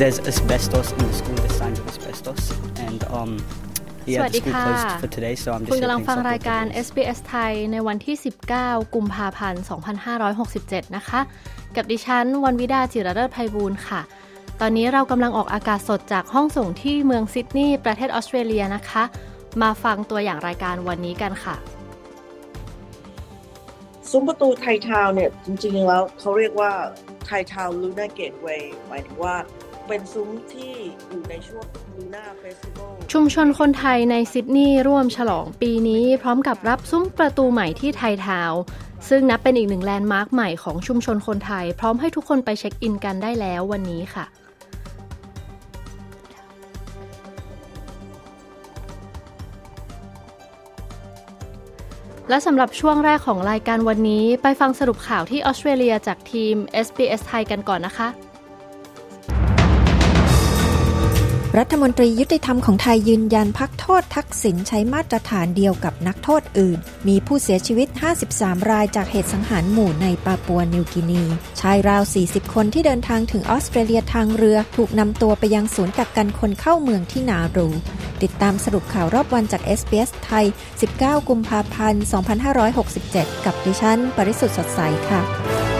There's asbestos in the school, there's signs of asbestos, and um, ส yeah, วั the สดี school ค่ะ closed for today, so I'm คุ just ณกำลัง setting ฟัง things up รายการ with SBS ไทยในวันที่ 19 กุมภาพันธ์ 2567 นะคะ กับดิฉันวันวิดาจิรเลิศไพบูลย์ค่ะ ตอนนี้เรากำลังออกอากาศสดจากห้องส่งที่เมืองซิดนีย์ประเทศออสเตรเลียนะคะ มาฟังตัวอย่างรายการวันนี้กันค่ะ ซุ้มประตู Thai Town เนี่ยจริงๆแล้วเขาเรียกว่า Thai Town Lunar Gateway หมายถึงว่า เป็นซุ้มที่อยู่ในช่วง Lunar Festivalชุมชนคนไทยในซิดนีย์ร่วมฉลองปีนี้พร้อมกับรับซุ้มประตูใหม่ที่ Thai Town ซึ่งนับเป็นอีกหนึ่ง landmark ใหม่ของชุมชนคนไทย พร้อมให้ทุกคนไปเช็คอินกันได้แล้ววันนี้ค่ะและสำหรับช่วงแรกของรายการวันนี้ ไปฟังสรุปข่าวที่ออสเตรเลียจากทีม SBS ไทยกันก่อนนะคะ รัฐมนตรียุติธรรมของไทยยืนยันพักโทษทักษิณใช้มาตรฐานเดียวกับนักโทษอื่น มีผู้เสียชีวิต 53 รายจากเหตุสังหารหมู่ในปาปัวนิวกินี ชายราว 40 คนที่เดินทางถึงออสเตรเลียทางเรือ ถูกนำตัวไปยังศูนย์กักกันคนเข้าเมืองที่นารู ติดตามสรุปข่าวรอบวันจาก SBS ไทย 19 กุมภาพันธ์ 2567 กับดิฉัน ปริสุทธ์สดใสค่ะ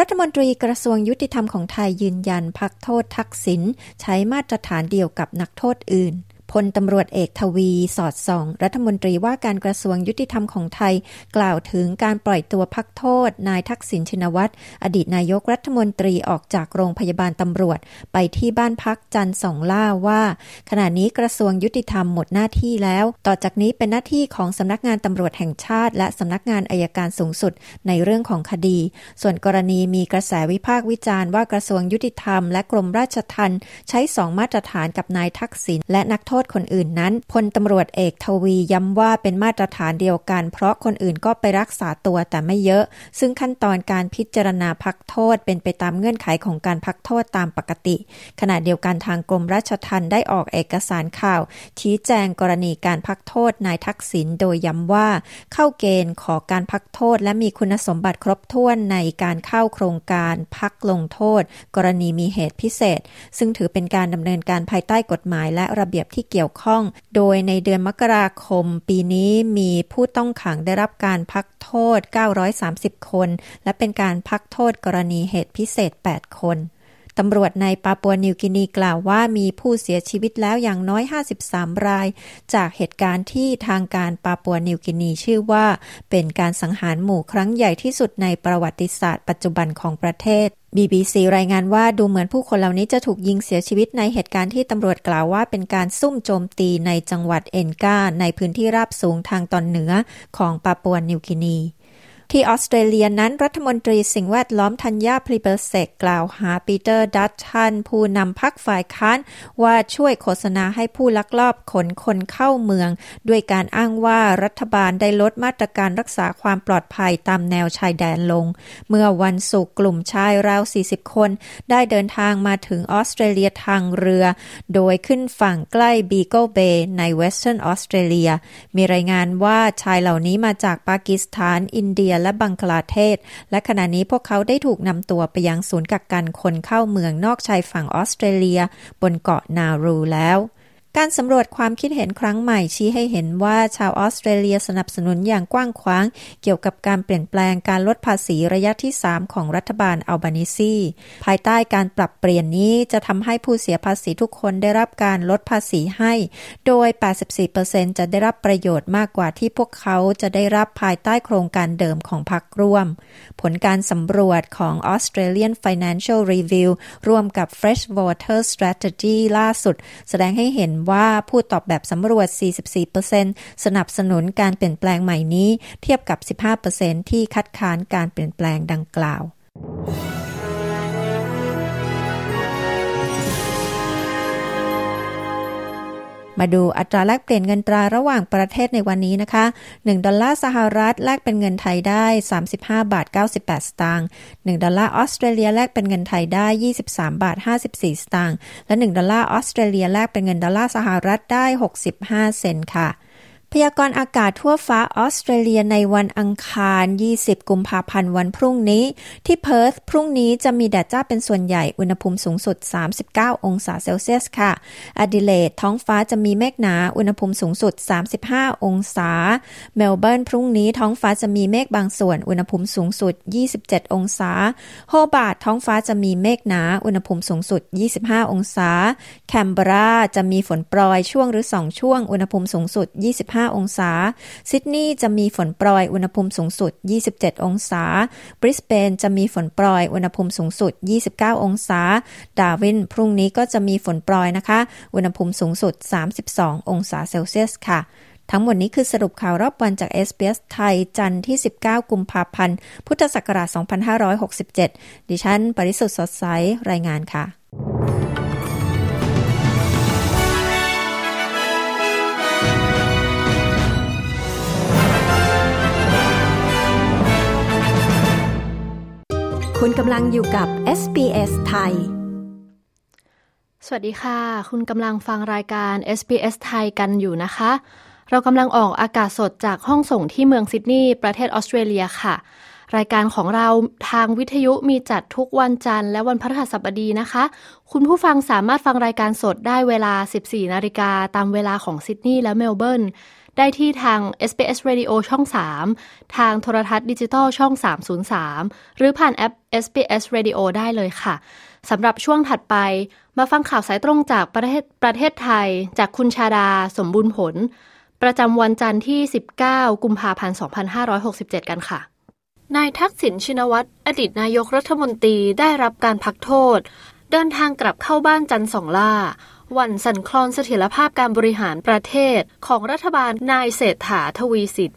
รัฐมนตรีกระทรวงยุติธรรมของไทยยืนยันพักโทษทักษิณใช้มาตรฐานเดียวกับนักโทษอื่น พลตำรวจเอกทวีสอดส่อง รัฐมนตรีว่าการกระทรวงยุติธรรมของไทย กล่าวถึงการปล่อยตัวพักโทษ นายทักษิณชินวัตรอดีตนายกรัฐมนตรีออกจากโรงพยาบาลตำรวจ ไปที่บ้านพักจันสองล่าว่า ขณะนี้กระทรวงยุติธรรมหมดหน้าที่แล้ว ต่อจากนี้เป็นหน้าที่ของสำนักงานตำรวจแห่งชาติ และสำนักงานอายการสูงสุดในเรื่องของคดี ส่วนกรณีมีกระแสวิพากษ์วิจารณ์ว่ากระทรวงยุติธรรมและกรมราชทัณฑ์ใช้สองมาตรฐานกับนายทักษิณและนักโทษคนอื่นนั้นพลตำรวจเอกทวีย้ำว่าเป็นมาตรฐานเดียวกัน เพราะคนอื่นก็ไปรักษาตัวแต่ไม่เยอะ ซึ่งขั้นตอนการพิจารณาพักโทษเป็นไปตามเงื่อนไขของการพักโทษตามปกติ ขณะเดียวกันทางกรมราชทัณฑ์ได้ออกเอกสารข่าว ชี้แจงกรณีการพักโทษนายทักษิณโดยย้ำว่า เข้าเกณฑ์ขอการพักโทษ และมีคุณสมบัติครบถ้วนในการเข้าโครงการพักลงโทษ กรณีมีเหตุพิเศษ ซึ่งถือเป็นการดำเนินการภายใต้กฎหมายและระเบียบที่เกี่ยวข้อง โดยในเดือนมกราคม ปีนี้มีผู้ต้องขังได้รับการพักโทษ 930 คน และเป็นการพักโทษกรณีเหตุพิเศษ 8 คน ตำรวจในปาปัวนิวกินีกล่าวว่ามีผู้เสียชีวิตแล้วอย่างน้อย 53 ราย จากเหตุการณ์ที่ทางการปาปัวนิวกินีชื่อว่า เป็นการสังหารหมู่ครั้งใหญ่ที่สุดในประวัติศาสตร์ปัจจุบันของประเทศ BBC รายงานว่าดูเหมือนผู้คนเหล่านี้จะถูกยิงเสียชีวิตในเหตุการณ์ที่ตำรวจกล่าวว่าเป็นการซุ่มโจมตีในจังหวัดเอนกาในพื้นที่ราบสูงทางตอนเหนือของปาปัวนิวกินี ที่ออสเตรเลียนั้นรัฐมนตรีสิ่งแวดล้อมทานยาพลิเบอร์เซกกล่าวหาปีเตอร์ดัตชันผู้นำพรรคฝ่ายค้านว่าช่วยโฆษณาให้ผู้ลักลอบขนคนเข้าเมือง ด้วยการอ้างว่ารัฐบาลได้ลดมาตรการรักษาความปลอดภัยตามแนวชายแดนลง เมื่อวันศุกร์กลุ่มชายราว 40 คน ได้เดินทางมาถึงออสเตรเลียทางเรือ โดยขึ้นฝั่งใกล้บีเกิลเบย์ในเวสเทิร์นออสเตรเลียมีรายงานว่าชายเหล่านี้มาจากปากีสถาน อินเดียและบังคลาเทศ และขณะนี้พวกเขาได้ถูกนำตัวไปยังศูนย์กักกันคนเข้าเมืองนอกชายฝั่งออสเตรเลีย บนเกาะนารูแล้ว การสำรวจความคิดเห็นครั้งใหม่ชี้ให้เห็นว่าชาวออสเตรเลียสนับสนุนอย่างกว้างขวาง เกี่ยวกับการเปลี่ยนแปลงการลดภาษีระยะที่ 3 ของรัฐบาลอัลบานิซีภายใต้การปรับเปลี่ยนนี้จะทำให้ผู้เสียภาษีทุกคนได้รับการลดภาษีให้ โดย 84%จะได้รับประโยชน์มากกว่าที่พวกเขาจะได้รับภายใต้โครงการเดิมของพรรคร่วม ผลการสำรวจของ Australian Financial Review ร่วมกับ Freshwater Strategy ล่าสุด แสดงให้เห็นว่าผู้ตอบแบบสำรวจ 44%สนับสนุนการเปลี่ยนแปลงใหม่นี้ เทียบกับ 15%ที่คัดค้านการเปลี่ยนแปลงดังกล่าว มาดูอัตราแลกเปลี่ยนเงินตราระหว่างประเทศในวันนี้นะคะ 1 ดอลลาร์สหรัฐแลกเป็นเงินไทยได้ 35 บาท 98 สตางค์ 1 ดอลลาร์ออสเตรเลียแลกเป็นเงินไทยได้ 23 บาท 54 สตางค์ และ 1 ดอลลาร์ออสเตรเลียแลกเป็นเงินดอลลาร์สหรัฐได้ 65 เซนต์ค่ะ พยากรณ์อากาศทั่วฟ้าออสเตรเลียในวันอังคาร 20 กุมภาพันธ์วันพรุ่งนี้ ที่เพิร์ธพรุ่งนี้จะมีแดดจ้าเป็นส่วนใหญ่อุณหภูมิสูงสุด 39 องศาเซลเซียสค่ะแอดิเลดท้องฟ้าจะมีเมฆหนาอุณหภูมิสูงสุด 35 องศา เมลเบิร์นพรุ่งนี้ท้องฟ้าจะมีเมฆบางส่วนอุณหภูมิสูงสุด 27 องศา โฮบาร์ตท้องฟ้าจะมีเมฆหนาอุณหภูมิสูงสุด 25 องศา แคนเบราจะมีฝนโปรยช่วงหรือ 2 ช่วงอุณหภูมิสูงสุด 25 25 องศา ซิดนีย์จะมีฝนโปรยอุณหภูมิสูงสุด 27 องศา บริสเบนจะมีฝนโปรยอุณหภูมิสูงสุด 29 องศา ดาวินพรุ่งนี้ก็จะมีฝนโปรยนะคะ อุณหภูมิสูงสุด 32 องศาเซลเซียสค่ะทั้งหมดนี้คือสรุปข่าวรอบวันจาก SBS ไทย จันทร์ที่ 19 กุมภาพันธ์ พุทธศักราช 2567 ดิฉัน ปริสุทธ์สดใส รายงานค่ะ คุณกำลังอยู่กับ SBS ไทย สวัสดีค่ะ คุณกำลังฟังรายการ SBS ไทยกันอยู่นะคะ เรากำลังออกอากาศสดจากห้องส่งที่เมืองซิดนีย์ ประเทศออสเตรเลียค่ะ รายการของเราทางวิทยุมีจัดทุกวันจันทร์และวันพฤหัสบดีนะคะ คุณผู้ฟังสามารถฟังรายการสดได้เวลา 14 นาฬิกาตามเวลาของซิดนีย์และเมลเบิร์น ได้ที่ทาง SBS Radio ช่อง 3 ทางโทรทัศน์ดิจิตอลช่อง 303 หรือผ่านแอป SBS Radio ได้เลยค่ะสำหรับช่วงถัดไป มาฟังข่าวสายตรงจากประเทศประเทศไทย จากคุณชาดาสมบูรณ์ผล ประจำวันจันทร์ที่ 19 กุมภาพันธ์ 2567 กันค่ะนายทักษิณชินวัตรอดีตนายกรัฐมนตรีได้รับการพักโทษ เดินทางกลับเข้าบ้านจันทร์ส่องหล้า หวั่นสั่นคลอนเสถียรภาพการบริหารประเทศของรัฐบาลนายเศรษฐาทวีสิน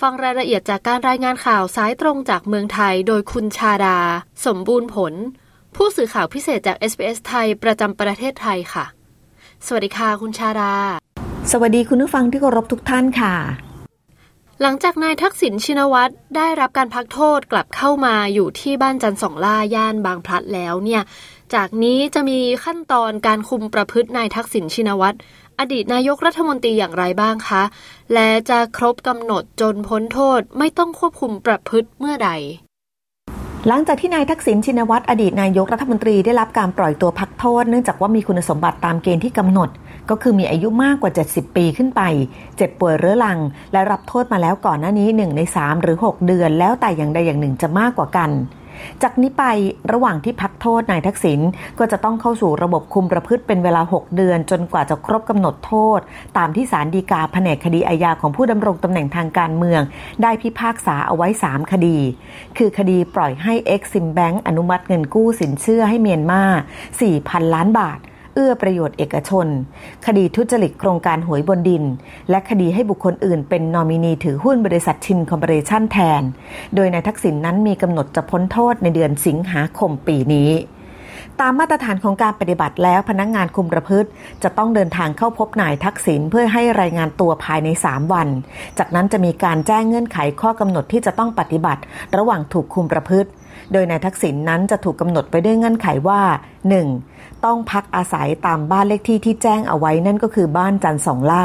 ฟังรายละเอียดจากการรายงานข่าวสายตรงจากเมืองไทยโดยคุณชาดา สมบูรณ์ผล ผู้สื่อข่าวพิเศษจาก SBS ไทยประจำประเทศไทยค่ะ สวัสดีค่ะคุณชาดา สวัสดีคุณผู้ฟังที่เคารพทุกท่านค่ะหลังจากนายทักษิณชินวัตรได้รับการพักโทษกลับเข้ามาอยู่ที่บ้านจันสองล่าย่านบางพลัดแล้วเนี่ย จากนี้จะมีขั้นตอนการคุมประพฤตินายทักษิณชินวัตรอดีตนายกรัฐมนตรีอย่างไรบ้างคะ และจะครบกำหนดจนพ้นโทษไม่ต้องควบคุมประพฤติเมื่อใด หลังจากที่นายทักษิณชินวัตรอดีตนายกรัฐมนตรีได้รับการปล่อยตัวพักโทษ เนื่องจากว่ามีคุณสมบัติตามเกณฑ์ที่กำหนด ก็คือมีอายุมากกว่า 70 ปีขึ้นไป เจ็บป่วยเรื้อรัง และรับโทษมาแล้วก่อนหน้านี้ 1 ใน 3 หรือ 6 เดือน แล้วแต่อย่างใดอย่างหนึ่งจะมากกว่ากัน จากนี้ไประหว่างที่พักโทษนายทักษิณก็จะต้องเข้าสู่ระบบคุมประพฤติเป็นเวลา 6 เดือน จนกว่าจะครบกำหนดโทษ ตามที่ศาลฎีกาแผนกคดีอาญาของผู้ดำรงตำแหน่งทางการเมือง ได้พิพากษาเอาไว้ 3 คดี คือคดีปล่อยให้เอ็กซิมแบงก์อนุมัติเงินกู้สินเชื่อให้เมียนมา4,000 ล้านบาท เอื้อประโยชน์เอกชน คดีทุจริตโครงการหวยบนดิน และคดีให้บุคคลอื่นเป็นนอมินีถือหุ้นบริษัทชินคอมเปอเรชั่นแทน โดยนายทักษิณนนั้นมีกำหนดจะพ้นโทษในเดือนสิงหาคมปีนี้ตามมาตรฐานของการปฏิบัติแล้วพนักงงานคุมประพฤติ จะต้องเดินทางเข้าพบนายทักษิณเพื่อให้รายงานตัวภายใน 3 วัน จากนั้นจะมีการแจ้งเงื่อนไขข้อกำหนดที่จะต้องปฏิบัติ ระหว่างถูกคุมประพฤติ โดยนายทักษิณนนั้นจะถูกกำหนดไปด้วยเงื่อนไขว่า 1. ต้องพักอาศัยตามบ้านเลขที่ที่แจ้งเอาไว้นั่นก็คือบ้านจันสองล่า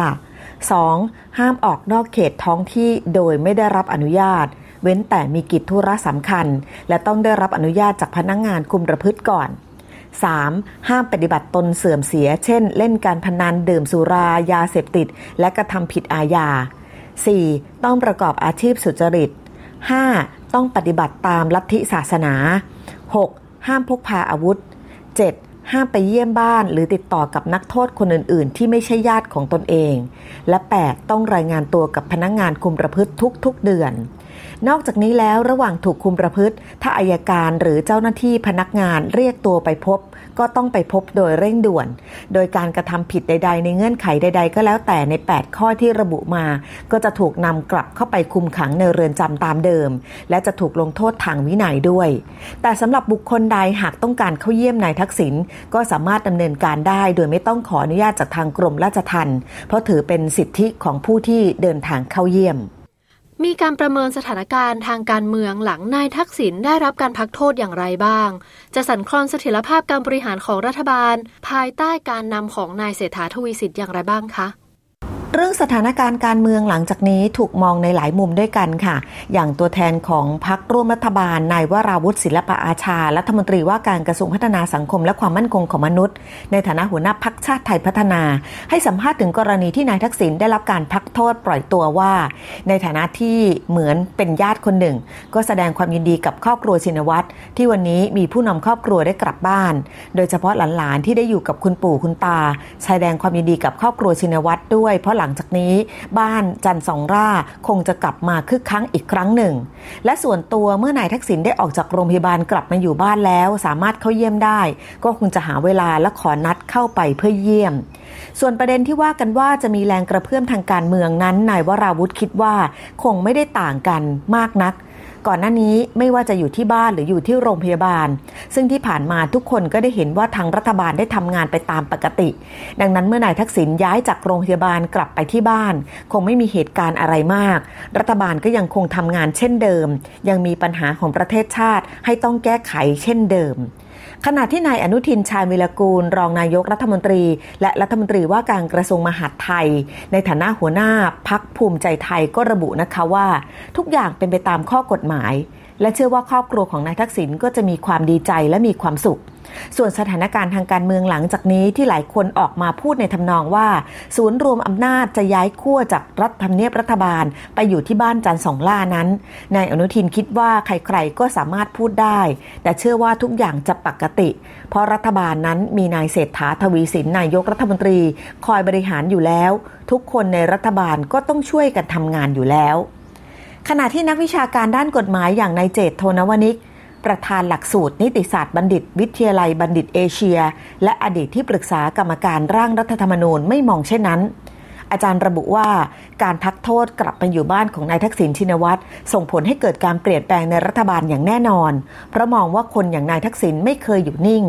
2. ห้ามออกนอกเขตท้องที่โดยไม่ได้รับอนุญาต เว้นแต่มีกิจธุระสำคัญ และต้องได้รับอนุญาตจากพนักงงานคุมประพฤติก่อน 3. ห้ามปฏิบัติตนเสื่อมเสีย เช่น เล่นการพนันดื่มสุรายาเสพติด และกระทำผิดอาญา 4. ต้องประกอบอาชีพสุจริต 5. ต้องปฏิบัติตามลัทธิศาสนา 6. ห้ามพกพาอาวุธ 7. ห้ามไปเยี่ยมบ้านหรือติดต่อกับนักโทษคนอื่น ๆ ที่ไม่ใช่ญาติของตนเอง และ 8. ต้องรายงานตัวกับพนักงงานคุมประพฤติทุก ๆ เดือน นอกจากนี้แล้วระหว่างถูกคุมประพฤติ ถ้าอายการหรือเจ้าหน้าที่พนักงานเรียกตัวไปพบ ก็ต้องไปพบโดยเร่งด่วน โดยการกระทำผิดใด ๆ ในเงื่อนไขใด ๆ ก็แล้วแต่ใน 8 ข้อที่ระบุมา ก็จะถูกนำกลับเข้าไปคุมขังในเรือนจำตามเดิม และจะถูกลงโทษทางวินัยด้วย แต่สำหรับบุคคลใดหากต้องการเข้าเยี่ยมนายทักษิณก็สามารถดำเนินการได้ โดยไม่ต้องขออนุญาตจากทางกรมราชทัณฑ์เพราะถือเป็นสิทธิของผู้ที่เดินทางเข้าเยี่ยม มีการประเมินสถานการณ์ทางการเมืองหลังนายทักษิณได้รับการพักโทษอย่างไรบ้าง จะสั่นคลอนเสถียรภาพการบริหารของรัฐบาล ภายใต้การนำของนายเศรษฐาทวีสิทธิ์อย่างไรบ้างคะ เรื่องสถานการณ์การเมืองหลังจากนี้ถูกมองในหลายมุมด้วยกันค่ะ อย่างตัวแทนของพรรคร่วมรัฐบาล นายวราวุฒิศิลปะอาชา รัฐมนตรีว่าการกระทรวงพัฒนาสังคมและความมั่นคงของมนุษย์ ในฐานะหัวหน้าพรรคชาติไทยพัฒนา ให้สัมภาษณ์ถึงกรณีที่นายทักษิณได้รับการพักโทษปล่อยตัวว่า ในฐานะที่เหมือนเป็นญาติคนหนึ่ง ก็แสดงความยินดีกับครอบครัวชินวัตรที่วันนี้มีผู้นำครอบครัวได้กลับบ้าน โดยเฉพาะหลานๆที่ได้อยู่กับคุณปู่คุณตาแสดงความยินดีกับครอบครัวชินวัตรด้วยเพราะหลังจากนี้ บ้านจันสองร่าคงจะกลับมาคึกคั้งอีกครั้งหนึ่ง และส่วนตัวเมื่อนายทักษิณได้ออกจากโรงพยาบาลกลับมาอยู่บ้านแล้ว สามารถเข้าเยี่ยมได้ ก็คงจะหาเวลาและขอนัดเข้าไปเพื่อเยี่ยม ส่วนประเด็นที่ว่ากันว่าจะมีแรงกระเพื่อมทางการเมืองนั้นนายวราวุธคิดว่าคงไม่ได้ต่างกันมากนัก ก่อนหน้านี้ไม่ว่าจะอยู่ที่บ้านหรืออยู่ที่โรงพยาบาล ซึ่งที่ผ่านมาทุกคนก็ได้เห็นว่าทางรัฐบาลได้ทำงานไปตามปกติ ดังนั้นเมื่อนายทักษิณย้ายจากโรงพยาบาลกลับไปที่บ้าน คงไม่มีเหตุการณ์อะไรมาก รัฐบาลก็ยังคงทำงานเช่นเดิม ยังมีปัญหาของประเทศชาติให้ต้องแก้ไขเช่นเดิม ขณะที่นายอนุทินชาญวิรกูล รองนายกรัฐมนตรี และรัฐมนตรีว่าการกระทรวงมหาดไทย ในฐานะหัวหน้าพักภูมิใจไทยก็ระบุนะคะว่า ทุกอย่างเป็นไปตามข้อกฎหมาย และเชื่อว่าครอบครัวของนายทักษิณก็จะมีความดีใจและมีความสุข ส่วนสถานการณ์ทางการเมืองหลังจากนี้ที่หลายคนออกมาพูดในทำนองว่า ศูนย์รวมอำนาจจะย้ายขั้วจากรัฐธรรมเนียบรัฐบาล ไปอยู่ที่บ้านจันสองล่านั้นนายอนุทินคิดว่าใครๆก็สามารถพูดได้ แต่เชื่อว่าทุกอย่างจะปกติ เพราะรัฐบาลนั้นมีนายเศรษฐาทวีสินนายกรัฐมนตรี คอยบริหารอยู่แล้ว ทุกคนในรัฐบาลก็ต้องช่วยกันทำงานอยู่แล้ว ขณะที่นักวิชาการด้านกฎหมายอย่างนายเจตโทนวนิก ประธานหลักสูตร นิติศาสตร์บัณฑิต วิทยาลัยบัณฑิตเอเชีย และอดีตที่ปรึกษากรรมการร่างรัฐธรรมนูญไม่มองเช่นนั้น อาจารย์ระบุว่าการพักโทษกลับไปอยู่บ้านของนายทักษิณชินวัตรส่งผลให้เกิดการเปลี่ยนแปลงในรัฐบาลอย่างแน่นอน เพราะมองว่าคนอย่างนายทักษิณไม่เคยอยู่นิ่ง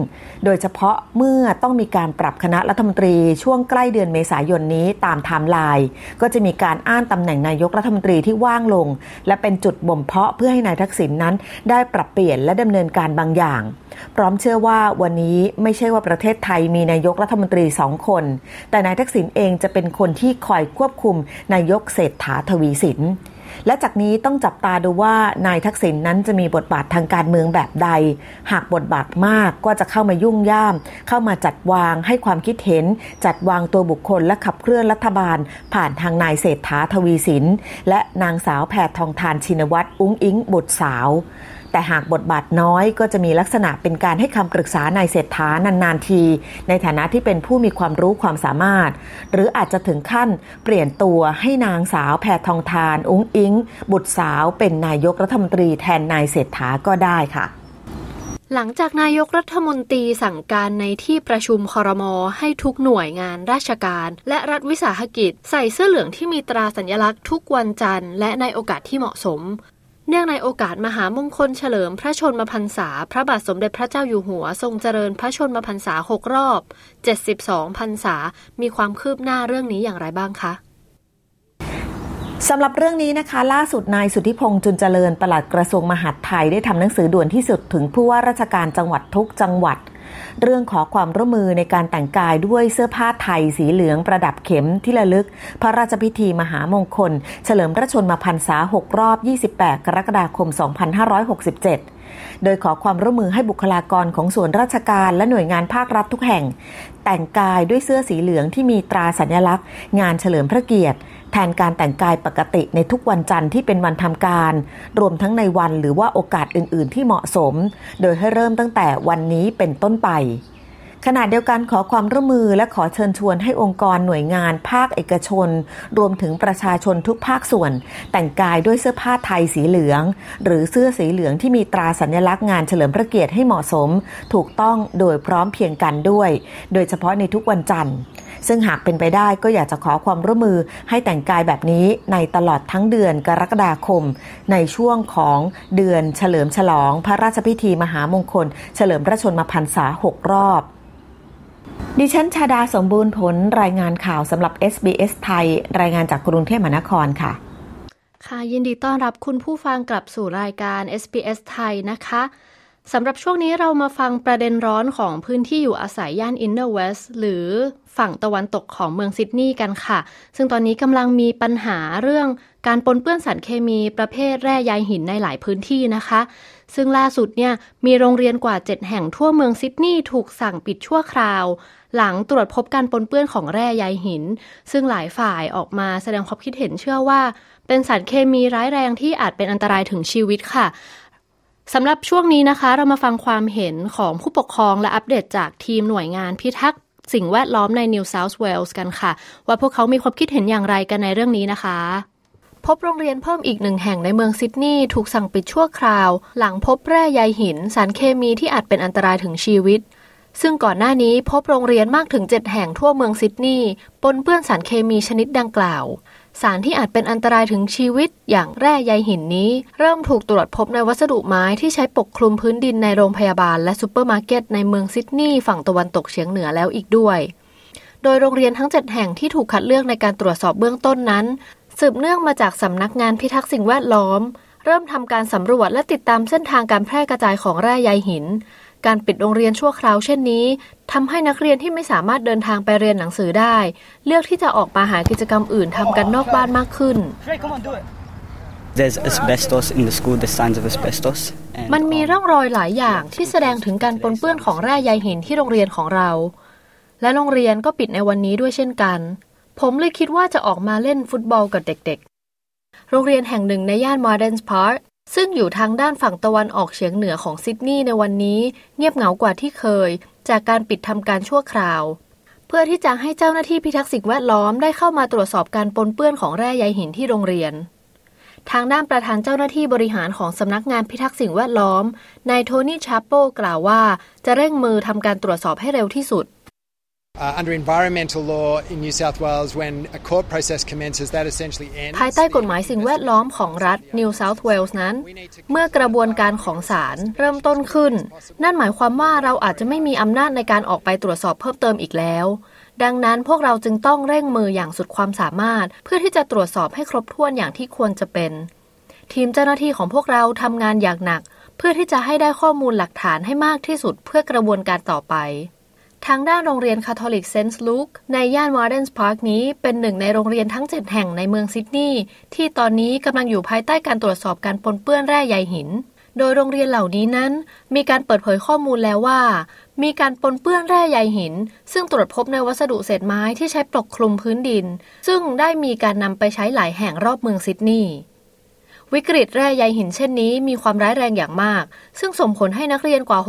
โดยเฉพาะเมื่อต้องมีการปรับคณะรัฐมนตรีช่วงใกล้เดือนเมษายนนี้ตามไทม์ไลน์ก็จะมีการอ้านตำแหน่งนายกรัฐมนตรีที่ว่างลง และเป็นจุดบ่มเพาะเพื่อให้นายทักษิณนั้น ได้ปรับเปลี่ยนและดำเนินการบางอย่าง พร้อมเชื่อว่าวันนี้ไม่ใช่ว่าประเทศไทยมีนายกรัฐมนตรีสองคน แต่นายทักษิณเองจะเป็นคนที่คอยควบคุมนายกเศรษฐาทวีสิน และจากนี้ต้องจับตาดูว่านายทักษิณนนั้นจะมีบทบาททางการเมืองแบบใด หากบทบาทมากก็จะเข้ามายุ่งย่าม เข้ามาจัดวางให้ความคิดเห็น จัดวางตัวบุคคลและขับเคลื่อนรัฐบาล ผ่านทางนายเศรษฐาทวีสิน และนางสาวแพทองทานชินวัตรอุ้งอิงบุตรสาว แต่หากบทบาทน้อยก็จะมีลักษณะเป็นการให้คำปรึกษานายเศรษฐานานๆที ในฐานะที่เป็นผู้มีความรู้ความสามารถ หรืออาจจะถึงขั้นเปลี่ยนตัวให้นางสาวแพทองทาน อุ้งอิง บุตรสาวเป็นนายกรัฐมนตรีแทนนายเศรษฐาก็ได้ค่ะหลังจากนายกรัฐมนตรีสั่งการในที่ประชุมคอรมอให้ทุกหน่วยงานราชการ และรัฐวิสาหกิจ ใส่เสื้อเหลืองที่มีตราสัญลักษณ์ทุกวันจันทร์และในโอกาสที่เหมาะสม เนื่องในโอกาสมหามงคลเฉลิมพระชนมพรรษา พระบาทสมเด็จพระเจ้าอยู่หัว ทรงเจริญพระชนมพรรษาหกรอบ 72 พรรษา มีความคืบหน้าเรื่องนี้อย่างไรบ้างคะสำหรับเรื่องนี้นะคะ ล่าสุดนายสุทธิพงษ์จุนเจริญปลัดกระทรวงมหาดไทยได้ทำหนังสือด่วนที่สุดถึงผู้ว่าราชการจังหวัดทุกจังหวัด เรื่องขอความร่วมมือในการแต่งกายด้วยเสื้อผ้าไทยสีเหลืองประดับเข็มที่ระลึก พระราชพิธีมหามงคล เฉลิมพระชนมพรรษา 6 รอบ 28 กรกฎาคม 2567โดยขอความร่วมมือให้บุคลากรของส่วนราชการและหน่วยงานภาครัฐทุกแห่ง แต่งกายด้วยเสื้อสีเหลืองที่มีตราสัญลักษณ์ งานเฉลิมพระเกียรติ แทนการแต่งกายปกติในทุกวันจันทร์ที่เป็นวันทำการ รวมทั้งในวันหรือว่าโอกาสอื่น ๆ ที่เหมาะสม โดยให้เริ่มตั้งแต่วันนี้เป็นต้นไปขณะเดียวกันขอความร่วมมือและขอเชิญชวนให้องค์กรหน่วยงาน ภาคเอกชน รวมถึงประชาชนทุกภาคส่วน แต่งกายด้วยเสื้อผ้าไทยสีเหลือง หรือเสื้อสีเหลืองที่มีตราสัญลักษณ์งานเฉลิมพระเกียรติให้เหมาะสม ถูกต้องโดยพร้อมเพียงกันด้วย โดยเฉพาะในทุกวันจันทร์ ซึ่งหากเป็นไปได้ก็อยากจะขอความร่วมมือให้แต่งกายแบบนี้ในตลอดทั้งเดือนกรกฎาคม ในช่วงของเดือนเฉลิมฉลอง พระราชพิธีมหามงคล เฉลิมพระชนมพรรษาหกรอบดิฉันชาดาสมบูรณ์ผลรายงานข่าวสำหรับ SBS ไทย รายงานจากกรุงเทพมหานครค่ะ ค่ะยินดีต้อนรับคุณผู้ฟังกลับสู่รายการ SBS ไทยนะคะสำหรับช่วงนี้เรามาฟังประเด็นร้อนของพื้นที่อยู่อาศัยย่าน Inner West หรือ ฝั่งตะวันตกของเมืองซิดนีย์กันค่ะ ซึ่งตอนนี้กำลังมีปัญหาเรื่องการปนเปื้อนสารเคมีประเภทแร่ใยหินในหลายพื้นที่นะคะ ซึ่งล่าสุดเนี่ยมีโรงเรียนกว่า 7 แห่งทั่วเมืองซิดนีย์ถูกสั่งปิดชั่วคราว หลังตรวจพบการปนเปื้อนของแร่ใยหิน ซึ่งหลายฝ่ายออกมาแสดงความคิดเห็นเชื่อว่า เป็นสารเคมีร้ายแรงที่อาจเป็นอันตรายถึงชีวิตค่ะสำหรับช่วงนี้นะคะ เรามาฟังความเห็นของผู้ปกครองและอัปเดตจากทีมหน่วยงานพิทักษ์ สิ่งแวดล้อมใน New South Wales กันค่ะ ว่าพวกเขามีความคิดเห็นอย่างไรกันในเรื่องนี้นะคะพบโรงเรียนเพิ่มอีกหนึ่งแห่งในเมืองซิดนีย์ถูกสั่งปิดชั่วคราว หลังพบแร่ใยหิน สารเคมีที่อาจเป็นอันตรายถึงชีวิต ซึ่งก่อนหน้านี้พบโรงเรียนมากถึง 7 แห่งทั่วเมืองซิดนีย์ปนเปื้อนสารเคมีชนิดดังกล่าว สารที่อาจเป็นอันตรายถึงชีวิตอย่างแร่ใยหินนี้ เริ่มถูกตรวจพบในวัสดุไม้ที่ใช้ปกคลุมพื้นดินในโรงพยาบาลและซูเปอร์มาร์เก็ตในเมืองซิดนีย์ฝั่งตะวันตกเฉียงเหนือแล้วอีกด้วย โดยโรงเรียนทั้ง 7 แห่งที่ถูกคัดเลือกในการตรวจสอบเบื้องต้นนั้น สืบเนื่องมาจากสำนักงานพิทักษ์สิ่งแวดล้อม เริ่มทำการสำรวจและติดตามเส้นทางการแพร่กระจายของแร่ใยหิน การปิดโรงเรียนชั่วคราวเช่นนี้ทำให้นักเรียนที่ไม่สามารถเดินทางไปเรียนหนังสือได้ เลือกที่จะออกมาหากิจกรรมอื่นทำกันนอกบ้านมากขึ้น There's asbestos in the school, there's signs of asbestos. and, มันมี um, ร่องรอยหลายอย่างที่แสดงถึงการปนเปื้อนของแร่ใยหินที่โรงเรียนของเรา และโรงเรียนก็ปิดในวันนี้ด้วยเช่นกัน ผมเลยคิดว่าจะออกมาเล่นฟุตบอลกับเด็กๆ โรงเรียนแห่งหนึ่งในย่าน Morden Park ซึ่งอยู่ทางด้านฝั่งตะวันออกเฉียงเหนือของซิดนีย์ในวันนี้เงียบเหงากว่าที่เคย จากการปิดทำการชั่วคราว เพื่อที่จะให้เจ้าหน้าที่พิทักษ์สิ่งแวดล้อมได้เข้ามาตรวจสอบการปนเปื้อนของแร่ใยหินที่โรงเรียน ทางด้านประธานเจ้าหน้าที่บริหารของสำนักงานพิทักษ์สิ่งแวดล้อมนายโทนี่ชาโปกล่าวว่า จะเร่งมือทำการตรวจสอบให้เร็วที่สุด ภายใต้กฎหมายสิ่งแวดล้อมของรัฐ New South Wales นั้น เมื่อกระบวนการของศาลเริ่มต้นขึ้น นั่นหมายความว่าเราอาจจะไม่มีอำนาจในการออกไปตรวจสอบเพิ่มเติมอีกแล้ว ดังนั้นพวกเราจึงต้องเร่งมืออย่างสุดความสามารถ เพื่อที่จะตรวจสอบให้ครบถ้วนอย่างที่ควรจะเป็น ทีมเจ้าหน้าที่ของพวกเราทำงานอย่างหนัก เพื่อที่จะให้ได้ข้อมูลหลักฐานให้มากที่สุดเพื่อกระบวนการต่อไป ทางด้านโรงเรียนคาทอลิกเซนต์ลูคในย่านมาร์สเดนพาร์กนี้เป็นหนึ่งในโรงเรียนทั้ง 7 แห่งในเมืองซิดนีย์ที่ตอนนี้กำลังอยู่ภายใต้การตรวจสอบการปนเปื้อนแร่ใยหิน โดยโรงเรียนเหล่านี้นั้น มีการเปิดเผยข้อมูลแล้วว่า มีการปนเปื้อนแร่ใยหิน ซึ่งตรวจพบในวัสดุเศษไม้ที่ใช้ปกคลุมพื้นดิน ซึ่งได้มีการนำไปใช้หลายแห่งรอบเมืองซิดนีย์ วิกฤตแร่ใยหินเช่นนี้มีความร้ายแรงอย่างมาก ซึ่งส่งผลให้นักเรียนกว่า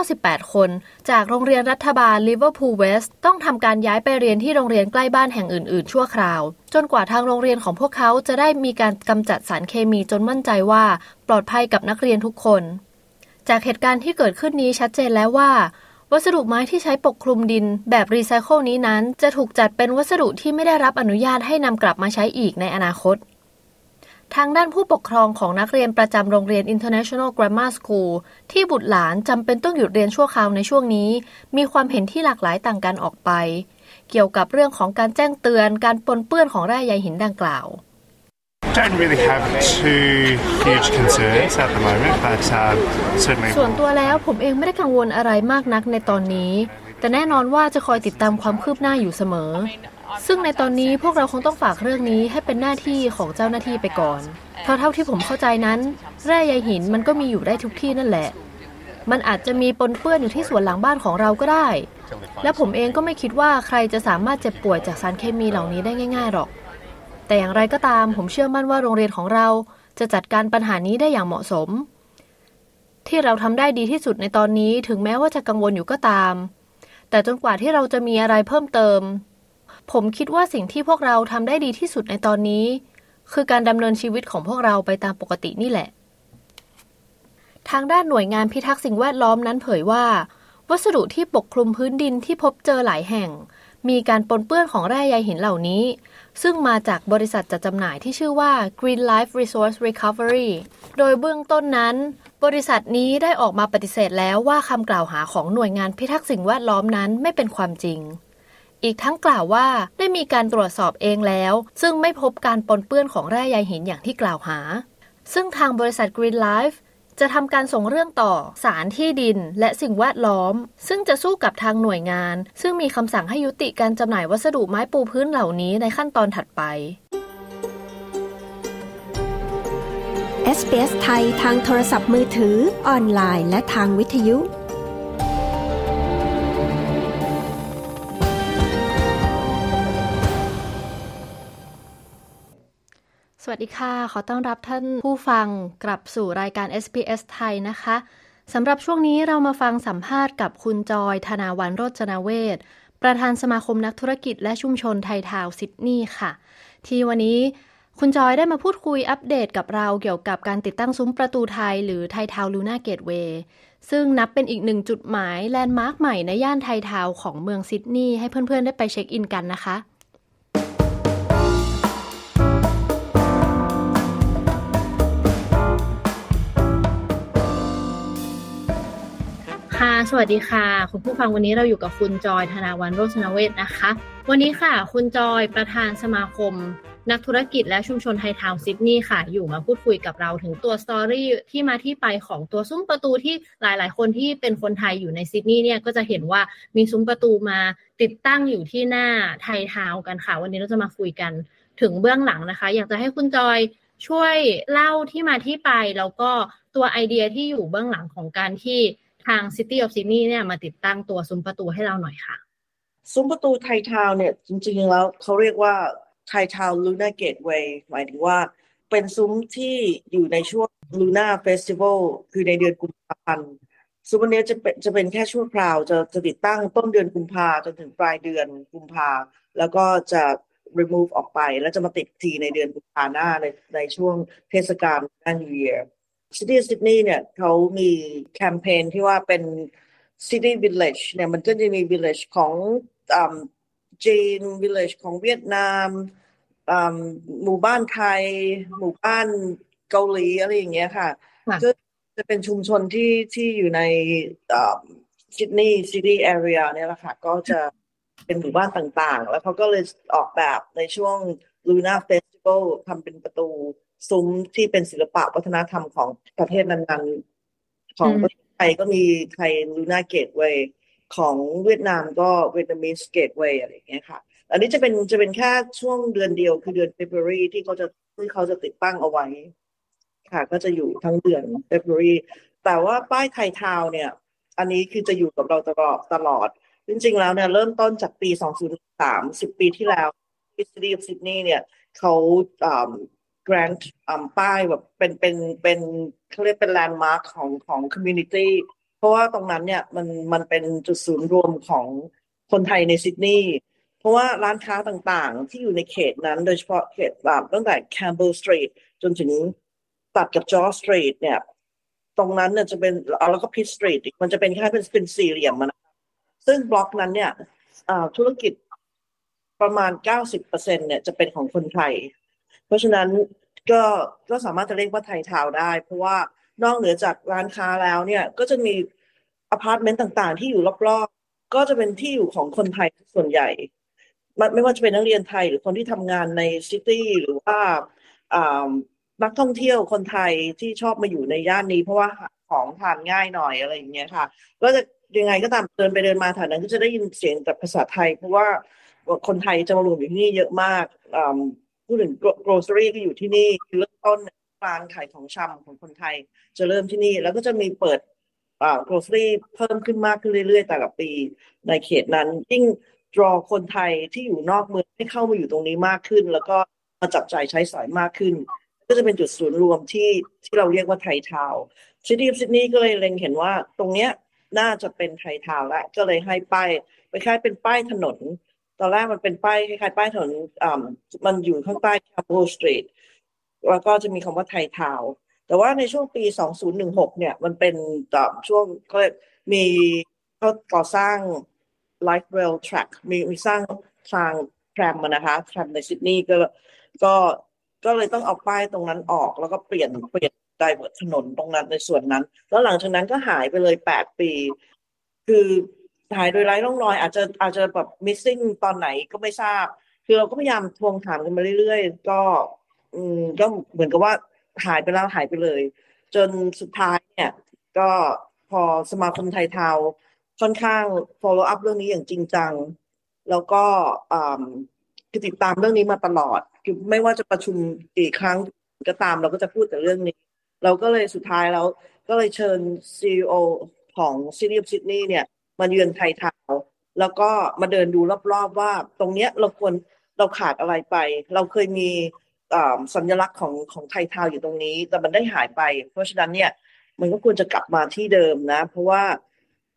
698 คน จากโรงเรียนรัฐบาลลิเวอร์พูลเวสต์ต้องทำการย้ายไปเรียนที่โรงเรียนใกล้บ้านแห่งอื่น ๆ ชั่วคราว จนกว่าทางโรงเรียนของพวกเขาจะได้มีการกำจัดสารเคมีจนมั่นใจว่า ปลอดภัยกับนักเรียนทุกคน จากเหตุการณ์ที่เกิดขึ้นนี้ชัดเจนแล้วว่า วัสดุไม้ที่ใช้ปกคลุมดิน แบบรีไซเคิลนี้นั้น จะถูกจัดเป็นวัสดุที่ไม่ได้รับอนุญาตให้นำกลับมาใช้อีกในอนาคต ทางด้านผู้ปกครองของนักเรียนประจำโรงเรียน International Grammar School ที่บุตรหลานจำเป็นต้องหยุดเรียนชั่วคราวในช่วงนี้ มีความเห็นที่หลากหลายต่างกันออกไป เกี่ยวกับเรื่องของการแจ้งเตือนการปนเปื้อนของแร่ใยหินดังกล่าว don't really have too huge concerns at the moment, but uh, certainly. ส่วนตัวแล้วผมเองไม่ได้กังวลอะไรมากนักในตอนนี้ แต่แน่นอนว่าจะคอยติดตามความคืบหน้าอยู่เสมอ ซึ่งในตอนนี้พวกเราคงต้องฝากเรื่องนี้ให้เป็นหน้าที่ของเจ้าหน้าที่ไปก่อน เพราะเท่าที่ผมเข้าใจนั้น แร่ใยหินมันก็มีอยู่ได้ทุกที่นั่นแหละ มันอาจจะมีปนเปื้อนอยู่ที่สวนหลังบ้านของเราก็ได้ และผมเองก็ไม่คิดว่าใครจะสามารถเจ็บป่วยจากสารเคมีเหล่านี้ได้ง่าย ๆหรอก แต่อย่างไรก็ตามผมเชื่อมั่นว่าโรงเรียนของเราจะจัดการปัญหานี้ได้อย่างเหมาะสม ที่เราทำได้ดีที่สุดในตอนนี้ถึงแม้ว่าจะกังวลอยู่ก็ตาม แต่จนกว่าที่เราจะมีอะไรเพิ่มเติม ผมคิดว่าสิ่งที่พวกเราทำได้ดีที่สุดในตอนนี้ คือการดำเนินชีวิตของพวกเราไปตามปกตินี่แหละ ทางด้านหน่วยงานพิทักษ์สิ่งแวดล้อมนั้นเผยว่า วัสดุที่ปกคลุมพื้นดินที่พบเจอหลายแห่ง มีการปนเปื้อนของแร่ใยหินเหล่านี้ ซึ่งมาจากบริษัทจัดจำหน่ายที่ชื่อว่า Green Life Resource Recovery โดยเบื้องต้นนั้น บริษัทนี้ได้ออกมาปฏิเสธแล้วว่าคำกล่าวหาของหน่วยงานพิทักษ์สิ่งแวดล้อมนั้นไม่เป็นความจริง อีกทั้งกล่าวว่าได้มีการตรวจสอบเองแล้ว ซึ่งไม่พบการปนเปื้อนของแร่ใยหินอย่างที่กล่าวหา ซึ่งทางบริษัท Green Life จะทำการส่งเรื่องต่อสารที่ดินและสิ่งแวดล้อม ซึ่งจะสู้กับทางหน่วยงาน ซึ่งมีคำสั่งให้ยุติการจำหน่ายวัสดุไม้ปูพื้นเหล่านี้ในขั้นตอนถัดไป SBS ไทยทางโทรศัพท์มือถือ ออนไลน์ และทางวิทยุ สวัสดีค่ะ ขอต้อนรับท่านผู้ฟังกลับสู่รายการ SPS ไทยนะคะสำหรับช่วงนี้เรามาฟังสัมภาษณ์กับคุณจอย ธนาวันโรจนาเวศประธานสมาคมนักธุรกิจและชุมชนไทยทาวซิดนีย์ค่ะ ที่วันนี้คุณจอยได้มาพูดคุยอัปเดตกับเราเกี่ยวกับการติดตั้งซุ้มประตูไทยหรือ Thai Town Lunar Gateway ซึ่งนับเป็นอีกหนึ่งจุดหมาย landmark ใหม่ในย่าน Thai Town ของเมืองซิดนีย์ให้เพื่อนๆได้ไปเช็คอินกันนะคะ ค่ะ สวัสดีค่ะ คุณผู้ฟังวันนี้เราอยู่กับคุณจอยธนาวันโรจนเวศนะคะ วันนี้ค่ะ คุณจอยประธานสมาคม นักธุรกิจและชุมชน Thai Town ซิดนีย์ค่ะ อยู่มาพูดคุยกับเราถึงตัว story ที่มาที่ไปของตัวซุ้มประตูที่หลาย ๆ คนที่เป็นคนไทยอยู่ในซิดนีย์เนี่ยก็จะเห็นว่ามีซุ้มประตูมาติดตั้งอยู่ที่หน้า Thai Town กันค่ะ วันนี้เราจะมาคุยกันถึงเบื้องหลังนะคะ อยากจะให้คุณจอยช่วยเล่าที่มาที่ไปแล้วก็ตัวไอเดียที่อยู่เบื้องหลังของการที่ ทาง City of Sydney เนี่ยมาติดตั้งตัวซุ้มประตูให้เราหน่อยค่ะ ซุ้มประตูไททาวเนี่ยจริงๆแล้วเขาเรียกว่าไททาวลูน่าเกตเวย์หมายถึงว่าเป็นซุ้มที่อยู่ในช่วงลูน่าเฟสติวัลคือในเดือนกุมภาพันธ์ซุ้มอันนี้จะเป็นจะเป็นแค่ชั่วคราวจะจะติดตั้งต้นเดือนกุมภาจนถึงปลายเดือนกุมภาแล้วก็จะ remove ออกไป แล้วจะมาติดทีในเดือนกุมภาหน้าในในช่วงเทศกาล New Year City of Sydney เนี่ยเขามีแคมเปญที่ว่าเป็น City Village เนี่ยมันก็จะมี Village ของจีน Village ของเวียดนามหมู่บ้านไทย หมู่บ้านเกาหลีอะไรอย่างเงี้ยค่ะก็จะเป็นชุมชนที่ที่อยู่ในซิดนีย์ซิตี้แอเรียเนี่ยแหละค่ะก็จะเป็นหมู่บ้านต่างๆ แล้วเขาก็เลยออกแบบในช่วง Luna Festival ทำเป็นประตู ซุ้มที่เป็นศิลปะวัฒนธรรมของประเทศนั้นๆ ของประเทศไทยก็มี Thai Lunar Gateway ของเวียดนามก็ Vietnamese Gateway อะไรอย่างเงี้ยค่ะ อันนี้จะเป็นจะเป็นแค่ช่วงเดือนเดียวคือเดือน February ที่เขาจะที่เขาจะติดตั้งเอาไว้ ค่ะ ก็จะอยู่ทั้งเดือน February แต่ว่าป้าย Thai Town เนี่ย อันนี้คือจะอยู่กับเราตลอดตลอด จริงๆแล้วเนี่ยเริ่มต้นจากปี 2003 10 ปีที่แล้วที่ City of Sydney เนี่ยเขา grant ป้ายแบบเป็นเป็นเป็นเขาเรียกเป็น landmark ของของ community เพราะว่าตรงนั้นเนี่ยมันมันเป็นจุดศูนย์รวมของคนไทยในซิดนีย์เพราะว่าร้านค้าต่างๆ ที่อยู่ในเขตนั้น โดยเฉพาะเขตแบบตั้งแต่ Campbell Street จนถึงตัดกับ George Street เนี่ย ตรงนั้นเนี่ยจะเป็นแล้วก็ Pitt Street มันจะเป็นแค่เป็นเป็นสี่เหลี่ยมมันซึ่งบล็อกนั้นเนี่ยธุรกิจประมาณ 90%เนี่ยจะเป็นของคนไทย เพราะฉะนั้นก็ก็สามารถจะเรียกว่าไทยทาวน์ได้ เพราะว่านอกเหนือจากร้านค้าแล้วเนี่ยก็จะมีอพาร์ตเมนต์ต่างๆ ที่อยู่รอบๆ ก็จะเป็นที่อยู่ของคนไทยส่วนใหญ่ ไม่ว่าจะเป็นนักเรียนไทยหรือคนที่ทำงานใน city หรือว่านักท่องเที่ยวคนไทยที่ชอบมาอยู่ในย่านนี้ เพราะว่าของทานง่ายหน่อยอะไรอย่างเงี้ยค่ะ ก็จะยังไงก็ตามเดินไปเดินมาแถวนั้นก็จะได้ยินเสียงแต่ภาษาไทย เพราะว่าคนไทยจะมารวมอยู่ที่นี่เยอะมาก ผู้ถึง grocery ก็อยู่ที่นี่เริ่มต้นร้านขายของชำของคนไทย จะเริ่มที่นี่แล้วก็จะมีเปิดอ่า grocery เพิ่มขึ้นมากขึ้นเรื่อยๆ แต่ละปีในเขตนั้นยิ่ง draw คนไทยที่อยู่นอกเมืองให้เข้ามาอยู่ตรงนี้มากขึ้น แล้วก็มาจับจ่ายใช้สอยมากขึ้น ก็จะเป็นจุดศูนย์รวมที่ที่เราเรียกว่าไทยทาวน์ City ซิดนีย์ก็เลยเล็งเห็นว่าตรงเนี้ยน่าจะเป็นไทยทาวน์แล้วก็เลยให้ป้ายไปคล้ายเป็นป้ายถนน ตอนแรกมันเป็นป้ายคล้ายๆป้ายถนนอ่ามันอยู่ข้างใต้ Campbell Street แล้วก็จะมีคำว่าไทยทาวน์แต่ว่าในช่วงปี 2016 เนี่ย มันเป็นช่วงก็มีเขาก่อสร้าง light rail track มีมีสร้างทางแทรมมานะคะแทรมในซิดนีย์ก็ก็ก็เลยต้องเอาป้ายตรงนั้นออก แล้วก็เปลี่ยนเปลี่ยนไดเวอร์ถนนตรงนั้นในส่วนนั้น แล้วหลังจากนั้นก็หายไปเลยแปดปี คือ หายโดยไร้ร่องรอย อาจจะอาจจะแบบ missing ตอนไหนก็ไม่ทราบ คือเราก็พยายามทวงถามกันมาเรื่อยๆ ก็ อืมก็เหมือนกับว่าหายไปแล้วหายไปเลย จนสุดท้ายเนี่ย ก็พอสมาคมไทยเทาค่อนข้าง follow up เรื่องนี้อย่างจริงจัง แล้วก็คือติดตามเรื่องนี้มาตลอด คือไม่ว่าจะประชุมกี่ครั้งก็ตามเราก็จะพูดแต่เรื่องนี้ เราก็เลยสุดท้ายแล้ว ก็เลยเชิญ CEO ของ City of Sydney เนี่ย มาเยือนไทยทาวแล้วก็มาเดินดูรอบๆว่า ตรงเนี้ยเราควรเราขาดอะไรไป เราเคยมีสัญลักษณ์ของของไทยทาวอยู่ตรงนี้ แต่มันได้หายไป เพราะฉะนั้นเนี่ยมันก็ควรจะกลับมาที่เดิมนะ เพราะว่า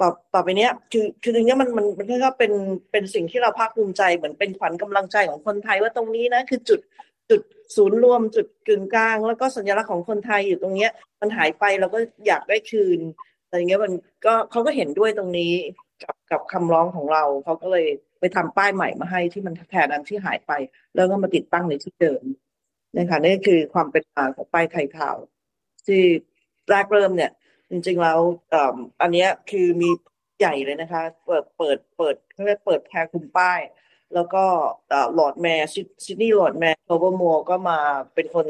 ต่อต่อไปเนี้ยคือคือตรงนี้มันมันมันก็เป็นเป็นสิ่งที่เราภาคภูมิใจเหมือนเป็นขวัญกำลังใจของคนไทยว่าตรงนี้นะคือจุดจุดศูนย์รวมจุดกึ่งกลาง แล้วก็สัญลักษณ์ของคนไทยอยู่ตรงเนี้ยมันหายไปเราก็อยากได้คืน แต่อย่างเงี้ยมันก็เขาก็เห็นด้วยตรงนี้กับกับคำร้องของเราเขาก็เลยไปทำป้ายใหม่มาให้ที่มันแทนอันที่หายไป แล้วก็มาติดตั้งในที่เดิมนะคะนี่คือความเป็นมาของป้ายไทยทาวน์ที่แรกเริ่มเนี่ย จริงๆแล้วอันนี้คือมีใหญ่เลยนะคะ เปิดเปิดเปิดเขาเรียกเปิดแพรคลุมป้าย แล้วก็ Lord Mayor ซิดนีย์ Lord Mayor Clover Moore ก็มาเป็นคน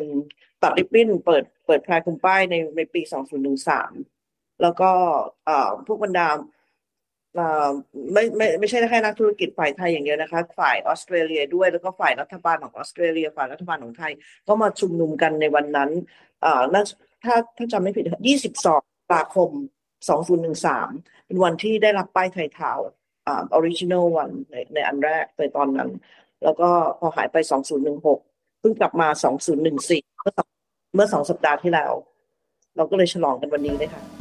ตัดริบบิ้น เปิดเปิดแพรคลุมป้ายในในปี 2013 แล้วก็พวกบรรดาไม่ไม่ไม่ใช่แค่นักธุรกิจฝ่ายไทยอย่างเดียวนะคะ ฝ่ายออสเตรเลียด้วยแล้วก็ฝ่ายรัฐบาลของออสเตรเลีย ฝ่ายรัฐบาลของไทย ก็มาชุมนุมกันในวันนั้นอ่าถ้าถ้าจำไม่ผิด 22ตุลาคม 2013 เป็นวันที่ได้รับป้ายไทยทาวน์อ่า original one ในในอันแรกในตอนนั้น แล้วก็พอหายไป 2016 เพิ่งกลับมา 2014 เมื่อเมื่อสองสัปดาห์ที่แล้ว เราก็เลยฉลองกันวันนี้เลยค่ะ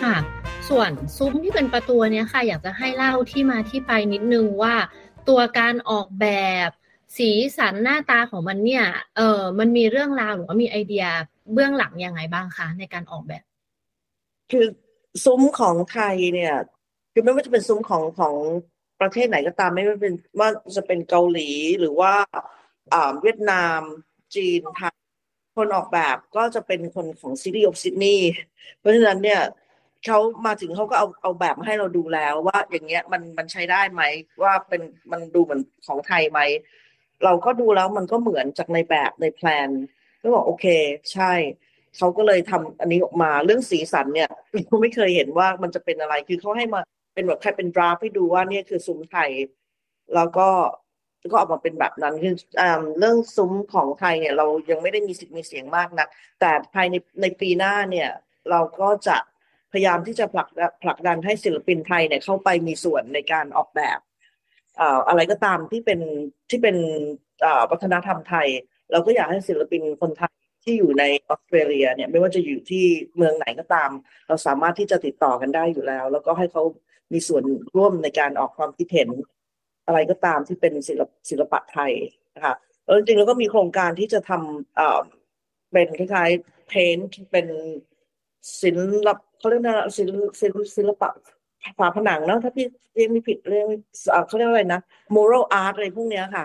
ค่ะ ส่วนซุ้มที่เป็นประตูเนี้ยค่ะ อยากจะให้เล่าที่มาที่ไปนิดนึงว่า ตัวการออกแบบ สีสันหน้าตาของมันเนี่ย เออมันมีเรื่องราวหรือว่ามีไอเดียเบื้องหลังยังไงบ้างคะในการออกแบบ คือซุ้มของไทยเนี่ยคือไม่ว่าจะเป็นซุ้มของของประเทศไหนก็ตามไม่ว่าเป็นว่าจะเป็นเกาหลีหรือว่าอ่าเวียดนาม จีนไทยคนออกแบบก็จะเป็นคนของ City of Sydney เพราะฉะนั้นเนี่ย เขามาถึงเขาก็เอาเอาแบบมาให้เราดูแล้ว ว่าอย่างเงี้ยมันมันใช้ได้ไหมว่าเป็นมันดูเหมือนของไทยไหมเราก็ดูแล้วมันก็เหมือนจากในแบบในแพลนก็บอกโอเค ใช่เขาก็เลยทำอันนี้ออกมาเรื่องสีสันเนี่ยเราไม่เคยเห็นว่ามันจะเป็นอะไรคือเขาให้มาเป็นแบบใครเป็นดราฟให้ดูว่าเนี่ยคือซุ้มไทย แล้วก็ก็ออกมาเป็นแบบนั้นคือเรื่องซุ้มของไทยเนี่ย เรายังไม่ได้มีสิทธิ์มีเสียงมากนะแต่ภายในในปีหน้าเนี่ย เราก็จะ พยายามที่จะผลักผลักดันให้ศิลปินไทยเนี่ยเข้าไปมีส่วนในการออกแบบอะไรก็ตามที่เป็นที่เป็นวัฒนธรรมไทย เราก็อยากให้ศิลปินคนไทยที่อยู่ในออสเตรเลียเนี่ยไม่ว่าจะอยู่ที่เมืองไหนก็ตาม เราสามารถที่จะติดต่อกันได้อยู่แล้ว แล้วก็ให้เขามีส่วนร่วมในการออกความคิดเห็น อะไรก็ตามที่เป็นศิลปศิลปะไทยนะคะแล้วจริงๆแล้วก็มีโครงการที่จะทำเอ่อเป็นคล้ายๆเพนท์เป็นศิลป เขาเรียกว่าศิลศิลศิลปะฝาผนังเนาะถ้าพี่เรียกไม่ผิดเรื่องเขาเรียกอะไรนะ moral art อะไรพวกเนี้ยค่ะ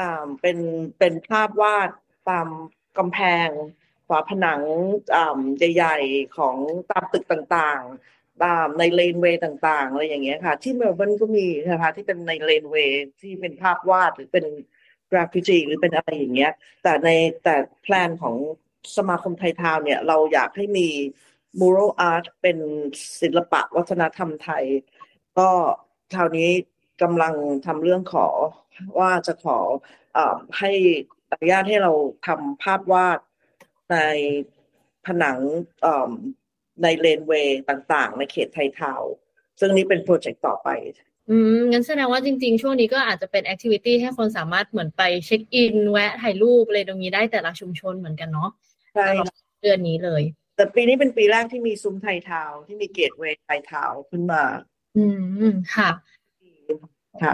อ่าเป็นเป็นภาพวาดตามกำแพงฝาผนังใหญ่ๆของตามตึกต่างๆ ตามใน laneway ต่างๆอะไรอย่างเงี้ยค่ะ ที่เมลเบิร์นก็มีนะคะที่เป็นใน laneway ที่เป็นภาพวาดหรือเป็นกราฟิตีหรือเป็นอะไรอย่างเงี้ย แต่ในแต่ plan ของสมาคมไทยทาวน์เนี่ย เราอยากให้มี mural art เป็นศิลปะวัฒนธรรมไทย ก็คราวนี้กำลังทำเรื่องขอว่าจะขอให้อนุญาตให้เราทำภาพวาดในผนังใน laneway ต่างๆ ในเขตไทยทาวน์ซึ่งนี้เป็น project ต่อไป อืม งั้นแสดงว่าจริง ๆ ช่วงนี้ก็อาจจะเป็น activity ให้คนสามารถเหมือนไป check in แวะถ่ายรูปอะไรตรงนี้ได้แต่ละชุมชนเหมือนกันเนาะใช่เดือนนี้เลย แต่ปีนี้เป็นปีแรกที่มีซุ้มไทยทาวน์ที่มี gateway ไทยทาวน์ขึ้นมา อืมค่ะ ค่ะ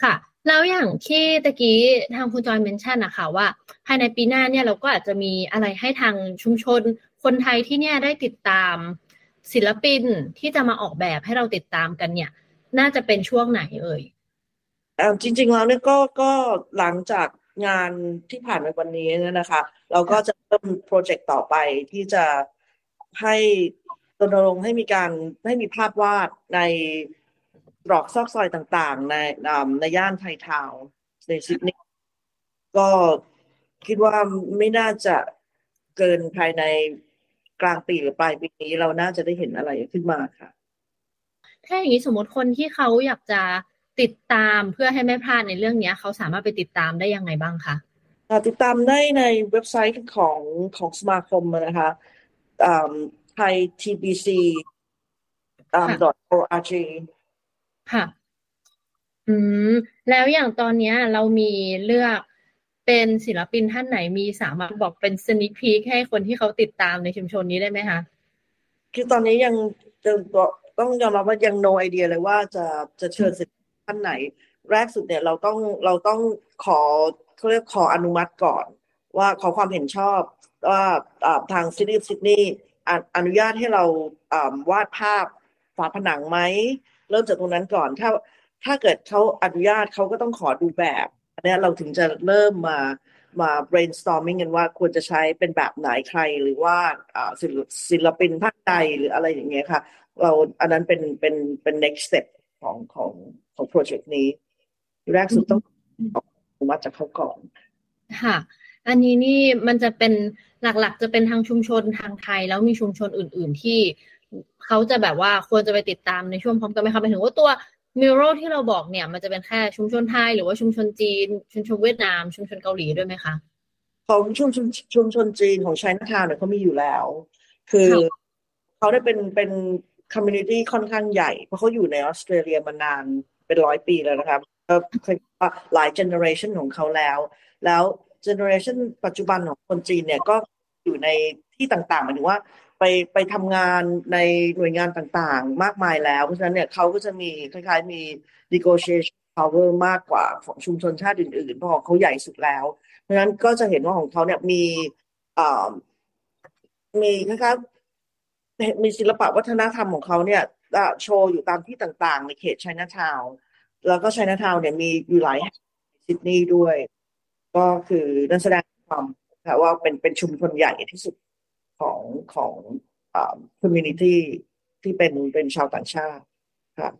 ค่ะ แล้วอย่างที่ตะกี้ทางคุณจอยเมนชั่นนะคะว่า ภายในปีหน้าเนี่ยเราก็อาจจะมีอะไรให้ทางชุมชน คนไทยที่เนี่ยได้ติดตาม ศิลปินที่จะมาออกแบบให้เราติดตามกันเนี่ย น่าจะเป็นช่วงไหนเอ่ยจริง ๆ แล้วเนี่ยก็ก็หลังจาก งานที่ผ่านไปวันนี้นะคะ เราก็จะเริ่มโปรเจกต์ต่อไปที่จะให้รณรงค์ให้มีการให้มีภาพวาดในตรอกซอกซอยต่างๆ ในในย่านไททาวน์ในซิดนีย์ก็คิดว่าไม่น่าจะเกินภายในกลางปีหรือปลายปีนี้เราน่าจะได้เห็นอะไรขึ้นมาค่ะ ถ้าอย่างนี้สมมติคนที่เขาอยากจะ ติดตามเพื่อให้ไม่พลาดในเรื่องนี้เขาสามารถไปติดตามได้ยังไงบ้างคะติดตามได้ในเว็บไซต์ของของสมาคมนะคะไทย tbc .org ค่ะ อืม แล้วอย่างตอนนี้เรามีเลือกเป็นศิลปินท่านไหนมีสามารถบอกเป็นสนิคพีคให้คนที่เขาติดตามในชุมชนนี้ได้ไหมคะ คือตอนนี้ยังตัวต้องยอมรับว่ายัง no idea เลยว่าจะจะเชิญศิล ปินท่านไหน แรกสุดเนี่ยเราต้องเราต้องขอเขาเรียกขออนุมัติก่อน ว่าขอความเห็นชอบว่าทางซิดนีย์ซิดนีย์อนุญาตให้เราวาดภาพฝาผนังไหมเริ่มจากตรงนั้นก่อนถ้าถ้าเกิดเขาอนุญาตเขาก็ต้องขอดูแบบอันนี้เราถึงจะเริ่มมามา brainstorming กันว่าควรจะใช้เป็นแบบไหนใครหรือว่าศิลปินภาคใดหรืออะไรอย่างเงี้ยค่ะ เราอันนั้นเป็นเป็นเป็น next step ของของ ของโปรเจกต์นี้แรกสุดต้องมาจากเขาก่อน ค่ะ อันนี้นี่มันจะเป็นหลักๆ จะเป็นทางชุมชนทางไทย แล้วมีชุมชนอื่น ๆ ที่เขาจะแบบว่าควรจะไปติดตามในช่วงพร้อมกันไหมคะหมายถึงว่าตัวมิโรที่เราบอกเนี่ย มันจะเป็นแค่ชุมชนไทย หรือว่าชุมชนจีน ชุมชนเวียดนาม ชุมชนเกาหลีด้วยไหมคะของชุมชนชุมชนจีนของไชน่าทาวน์เนี่ยเขามีอยู่แล้ว คือเขาได้เป็นเป็น community ค่อนข้างใหญ่ เพราะเขาอยู่ในออสเตรเลียมานาน เป็นร้อยปีแล้วนะครับก็เรียกว่าหลาย generation ของเขาแล้ว แล้ว generation ปัจจุบันของคนจีนเนี่ยก็อยู่ในที่ต่างๆหมายถึงว่าไปไปทำงานในหน่วยงานต่างๆ มากมายแล้ว เพราะฉะนั้นเนี่ยเขาก็จะมีคล้ายๆมี negotiation power มากกว่าของชุมชนชาติอื่นๆ เพราะของเขาใหญ่สุดแล้ว เพราะฉะนั้นก็จะเห็นว่าของเขาเนี่ยมีมีคล้ายๆมีศิลปะวัฒนธรรมของเขาเนี่ย โชว์อยู่ตามที่ต่างๆ ในเขตไชน่าทาวน์แล้วก็ไชน่าทาวน์เนี่ยมีอยู่หลายซิดนีย์ด้วย ก็คือนั่นแสดงความว่าเป็นเป็นชุมชนใหญ่ที่สุดของของอ่า community ที่เป็นเป็นชาวต่างชาติค่ะ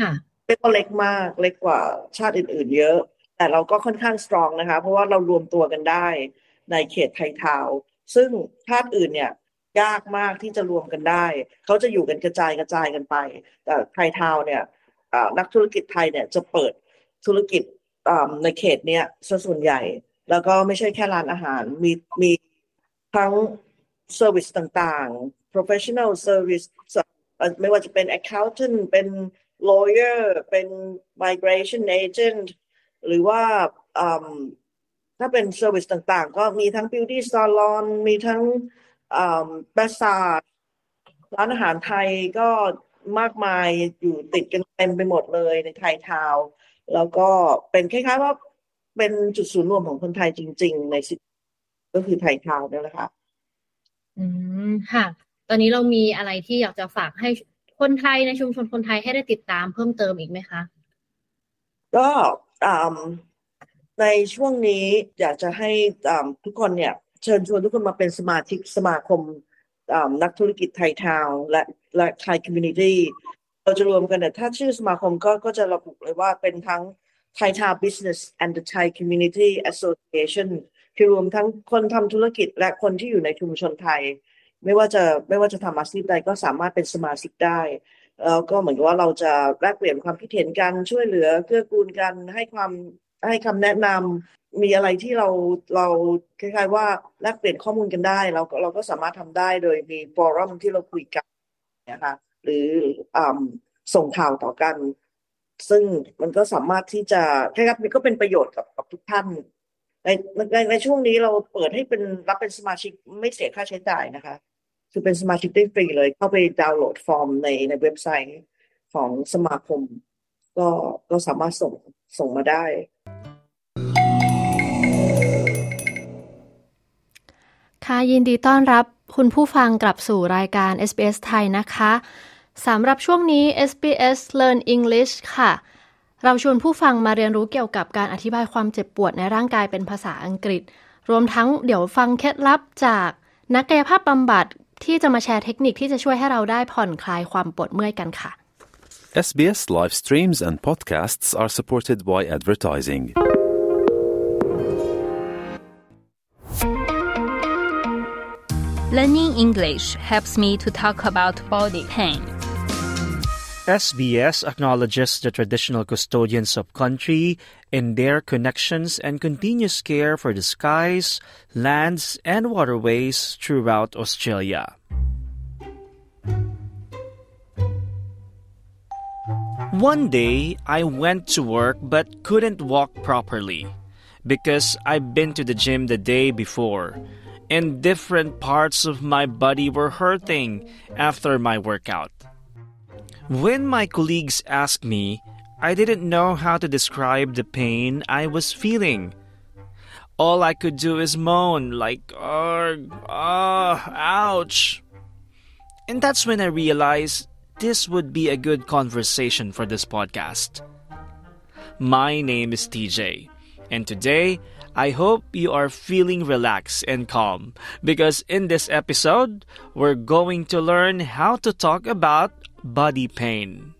ค่ะเล็กก็เล็กมากเล็กกว่าชาติอื่น ๆ เยอะ แต่เราก็ค่อนข้างสตรองนะคะ เพราะว่าเรารวมตัวกันได้ในเขตไทยทาวซึ่งชาติอื่นเนี่ย ยากมากที่จะรวมกันได้ เขาจะอยู่กันกระจายกระจายกันไปแต่ไทยทาวเนี่ยนักธุรกิจไทยเนี่ยจะเปิดธุรกิจในเขตเนี้ยส่วนใหญ่ แล้วก็ไม่ใช่แค่ร้านอาหาร มีมีทั้ง service ต่างๆ professional service ไม่ว่าจะเป็น accountant เป็น lawyer เป็น migration agent หรือว่าถ้าเป็น service ต่างๆ ก็มีทั้ง beauty salon มีทั้ง บาซาร้านอาหารไทยก็มากมายอยู่ติดกันเต็มไปหมดเลยในไทยทาวแล้วก็เป็นคล้ายๆว่าเป็นจุดศูนย์รวมของคนไทยจริง ๆ ในสิก็คือไทยทาวนี่แหละค่ะอืมค่ะ ตอนนี้เรามีอะไรที่อยากจะฝากให้คนไทยในชุมชนคนไทยให้ได้ติดตามเพิ่มเติมอีกไหมคะ ก็ในช่วงนี้อยากจะให้ทุกคนเนี่ย เชิญชวนทุกคนมาเป็นสมาชิกสมาคมนักธุรกิจไทยทาวและและไทยคอมมูนิตี้เราจะรวมกันแต่ถ้าชื่อสมาคมก็ก็จะระบุเลยว่าเป็นทั้ง Thai Town Business and the Thai Community Association คือรวมทั้งคนทำธุรกิจและคนที่อยู่ในชุมชนไทย ไม่ว่าจะไม่ว่าจะทำอาชีพใดก็สามารถเป็นสมาชิกได้แล้วก็เหมือนกับว่าเราจะแลกเปลี่ยนความคิดเห็นกันช่วยเหลือเกื้อกูลกันให้ความ ให้คำแนะนำมีอะไรที่เราเราคล้ายๆว่าแลกเปลี่ยนข้อมูลกันได้เราเราก็สามารถทำได้โดยมีฟอรัมที่เราคุยกันนะคะหรืออส่งข่าวต่อกัน ซึ่งมันก็สามารถที่จะใช่ครันี่ก็เป็นประโยชน์กับกับทุกท่านในในในช่วงนี้เราเปิดให้เป็นรับเป็นสมาชิกไม่เสียค่าใช้จ่ายนะคะ คือเป็นสมาชิกได้ฟรีเลย เข้าไปดาวน์โหลดฟอร์มในในเว็บไซต์ของสมาคม ก็ก็สามารถส่งส่งมาได้ ค่ะยินดีต้อนรับคุณผู้ฟังกลับสู่รายการ SBS ไทยนะคะสำหรับช่วงนี้ SBS Learn English ค่ะ เราชวนผู้ฟังมาเรียนรู้เกี่ยวกับการอธิบายความเจ็บปวดในร่างกายเป็นภาษาอังกฤษ รวมทั้งเดี๋ยวฟังเคล็ดลับจากนักกายภาพบำบัดที่จะมาแชร์เทคนิคที่จะช่วยให้เราได้ผ่อนคลายความปวดเมื่อยกันค่ะ SBS live streams and podcasts are supported by advertising. Learning English helps me to talk about body pain. SBS acknowledges the traditional custodians of country in their connections and continuous care for the skies, lands, and waterways throughout Australia. One day, I went to work but couldn't walk properly because I'd been to the gym the day before and different parts of my body were hurting after my workout. When my colleagues asked me, I didn't know how to describe the pain I was feeling. All I could do is moan, like, ugh, ah, ouch. And that's when I realized this would be a good conversation for this podcast. My name is TJ, and today I hope you are feeling relaxed and calm because in this episode, we're going to learn how to talk about body pain.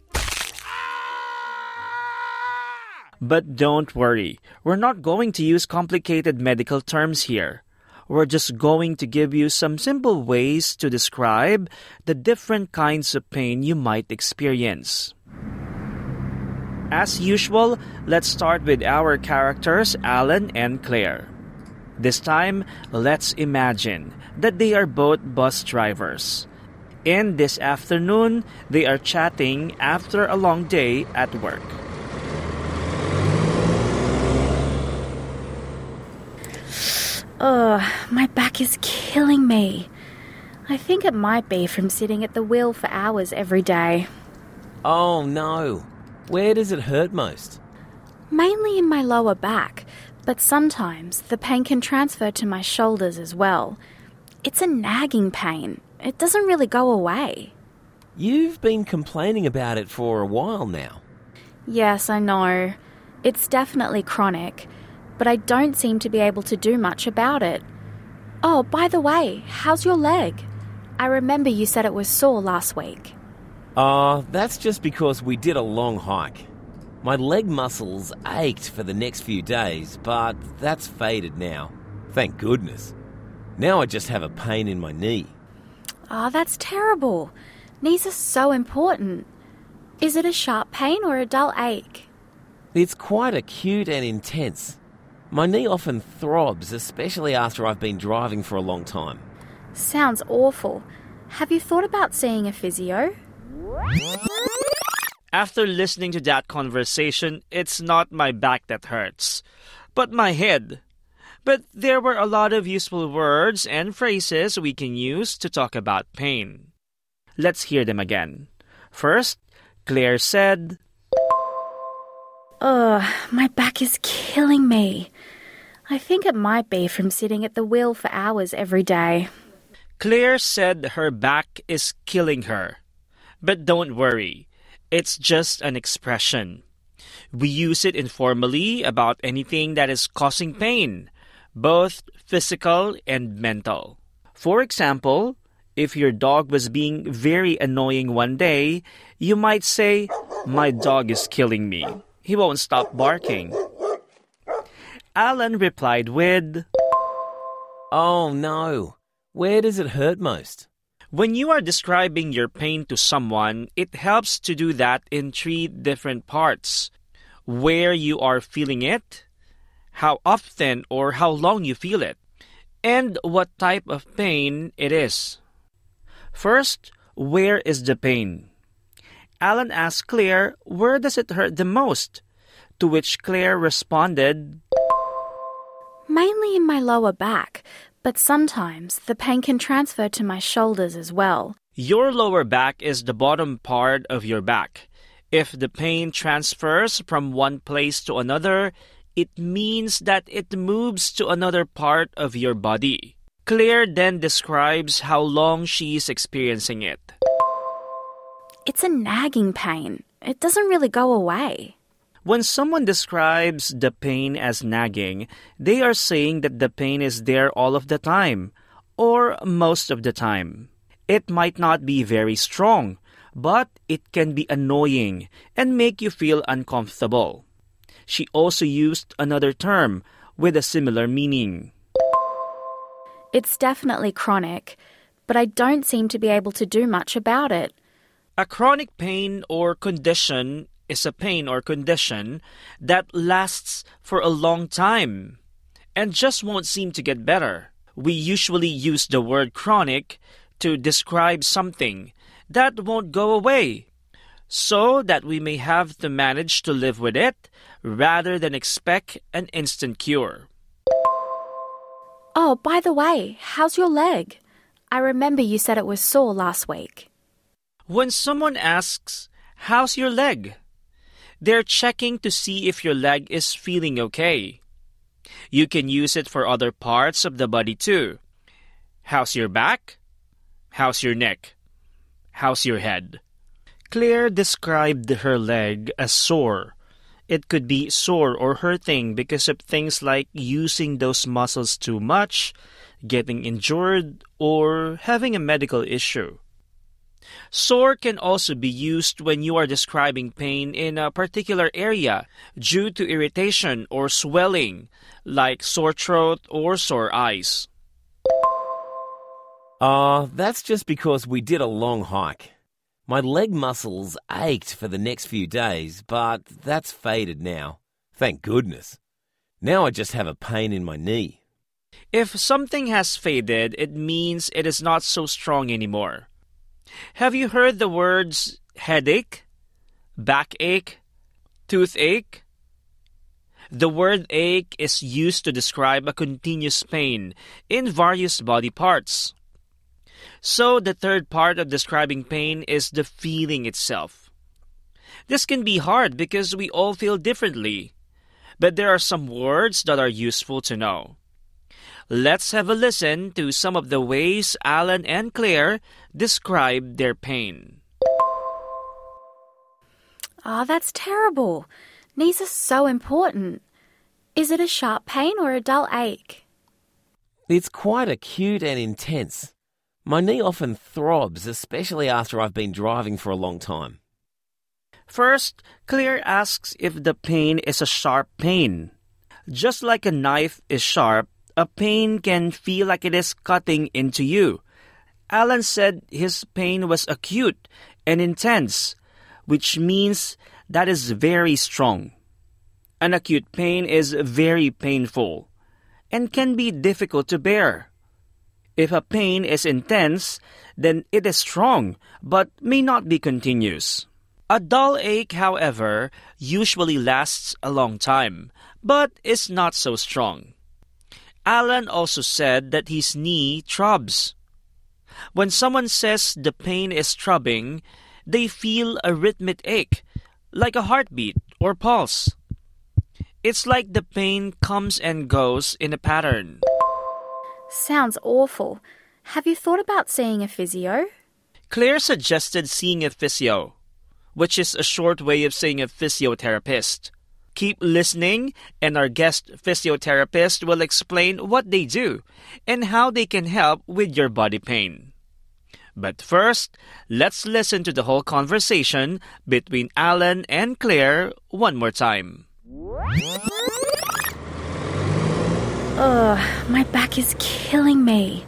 But don't worry, we're not going to use complicated medical terms here. We're just going to give you some simple ways to describe the different kinds of pain you might experience. As usual, let's start with our characters, Alan and Claire. This time, let's imagine that they are both bus drivers. And this afternoon, they are chatting after a long day at work. Ugh, my back is killing me. I think it might be from sitting at the wheel for hours every day. Oh no. Where does it hurt most? Mainly in my lower back, but sometimes the pain can transfer to my shoulders as well. It's a nagging pain. It doesn't really go away. You've been complaining about it for a while now. Yes, I know. It's definitely chronic, but I don't seem to be able to do much about it. Oh, by the way, how's your leg? I remember you said it was sore last week. Ah, uh, that's just because we did a long hike. My leg muscles ached for the next few days, but that's faded now. Thank goodness. Now I just have a pain in my knee. Ah, oh, that's terrible. Knees are so important. Is it a sharp pain or a dull ache? It's quite acute and intense. My knee often throbs, especially after I've been driving for a long time. Sounds awful. Have you thought about seeing a physio? After listening to that conversation, it's not my back that hurts, but my head. But there were a lot of useful words and phrases we can use to talk about pain. Let's hear them again. First, Claire said, Ugh, my back is killing me. I think it might be from sitting at the wheel for hours every day. Claire said her back is killing her. But don't worry, it's just an expression. We use it informally about anything that is causing pain, both physical and mental. For example, if your dog was being very annoying one day, you might say, My dog is killing me. He won't stop barking. Alan replied with, Oh no. Where does it hurt most? When you are describing your pain to someone, it helps to do that in three different parts where you are feeling it, how often or how long you feel it, and what type of pain it is. First, where is the pain? Alan asked Claire, Where does it hurt the most? To which Claire responded, Mainly in my lower back, but sometimes the pain can transfer to my shoulders as well. Your lower back is the bottom part of your back. If the pain transfers from one place to another, it means that it moves to another part of your body. Claire then describes how long she is experiencing it. It's a nagging pain. It doesn't really go away. When someone describes the pain as nagging, they are saying that the pain is there all of the time, or most of the time. It might not be very strong, but it can be annoying and make you feel uncomfortable. She also used another term with a similar meaning. It's definitely chronic, but I don't seem to be able to do much about it. A chronic pain or condition is a pain or condition that lasts for a long time and just won't seem to get better. We usually use the word chronic to describe something that won't go away so that we may have to manage to live with it rather than expect an instant cure. Oh, by the way, how's your leg? I remember you said it was sore last week. When someone asks, How's your leg? They're checking to see if your leg is feeling okay. You can use it for other parts of the body too. How's your back? How's your neck? How's your head? Claire described her leg as sore. It could be sore or hurting because of things like using those muscles too much, getting injured, or having a medical issue. Sore can also be used when you are describing pain in a particular area due to irritation or swelling, like sore throat or sore eyes. Ah, uh, that's just because we did a long hike. My leg muscles ached for the next few days, but that's faded now. Thank goodness. Now I just have a pain in my knee. If something has faded, it means it is not so strong anymore. Have you heard the words headache, backache, toothache? The word ache is used to describe a continuous pain in various body parts. So, the third part of describing pain is the feeling itself. This can be hard because we all feel differently, but there are some words that are useful to know. Let's have a listen to some of the ways Alan and Claire describe their pain. Ah, oh, that's terrible. Knees are so important. Is it a sharp pain or a dull ache? It's quite acute and intense. My knee often throbs, especially after I've been driving for a long time. First, Claire asks if the pain is a sharp pain. Just like a knife is sharp, a pain can feel like it is cutting into you. Alan said his pain was acute and intense, which means that is very strong. An acute pain is very painful and can be difficult to bear. If a pain is intense, then it is strong but may not be continuous. A dull ache, however, usually lasts a long time but is not so strong. Alan also said that his knee throbs. When someone says the pain is throbbing, they feel a rhythmic ache, like a heartbeat or pulse. It's like the pain comes and goes in a pattern. Sounds awful. Have you thought about seeing a physio? Claire suggested seeing a physio, which is a short way of saying a physiotherapist. Keep listening, and our guest physiotherapist will explain what they do and how they can help with your body pain. But first, let's listen to the whole conversation between Alan and Claire one more time. Ugh, my back is killing me.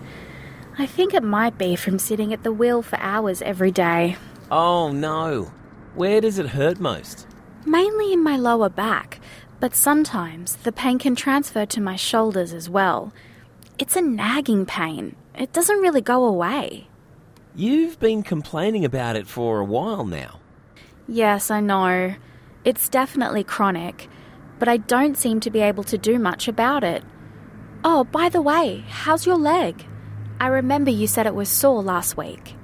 I think it might be from sitting at the wheel for hours every day. Oh no. Where does it hurt most? Mainly in my lower back, but sometimes the pain can transfer to my shoulders as well. It's a nagging pain. It doesn't really go away. You've been complaining about it for a while now. Yes, I know. It's definitely chronic, but I don't seem to be able to do much about it. Oh, by the way, how's your leg? I remember you said it was sore last week.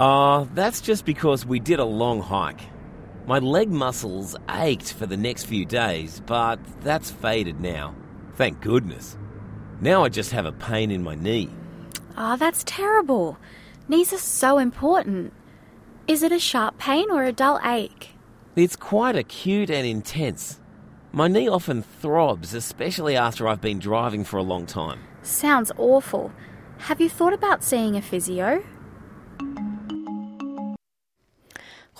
Ah, uh, that's just because we did a long hike. My leg muscles ached for the next few days, but that's faded now. Thank goodness. Now I just have a pain in my knee. Ah, oh, that's terrible. Knees are so important. Is it a sharp pain or a dull ache? It's quite acute and intense. My knee often throbs, especially after I've been driving for a long time. Sounds awful. Have you thought about seeing a physio?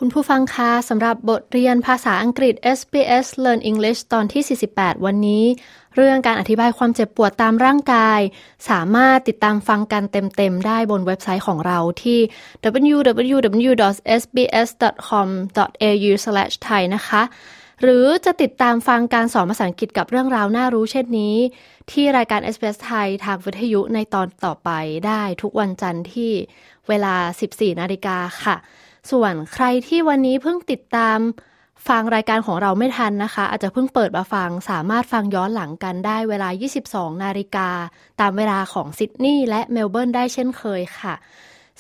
คุณผู้ฟังคะสำหรับบทเรียนภาษาอังกฤษ SBS Learn English ตอนที่ 48 วันนี้ เรื่องการอธิบายความเจ็บปวดตามร่างกาย สามารถติดตามฟังกันเต็มๆ ได้บนเว็บไซต์ของเราที่ www.sbs.com.au/thai นะคะ หรือจะติดตามฟังการสอนภาษาอังกฤษกับเรื่องราวน่ารู้เช่นนี้ ที่รายการ SBS ไทยทางวิทยุในตอนต่อไปได้ทุกวันจันทร์ที่เวลา 14 นาฬิกาค่ะ ส่วนใครที่วันนี้เพิ่งติดตามฟังรายการของเราไม่ทันนะคะ อาจจะเพิ่งเปิดมาฟัง สามารถฟังย้อนหลังกันได้เวลา 22 นาฬิกา ตามเวลาของซิดนีย์และเมลเบิร์นได้เช่นเคยค่ะ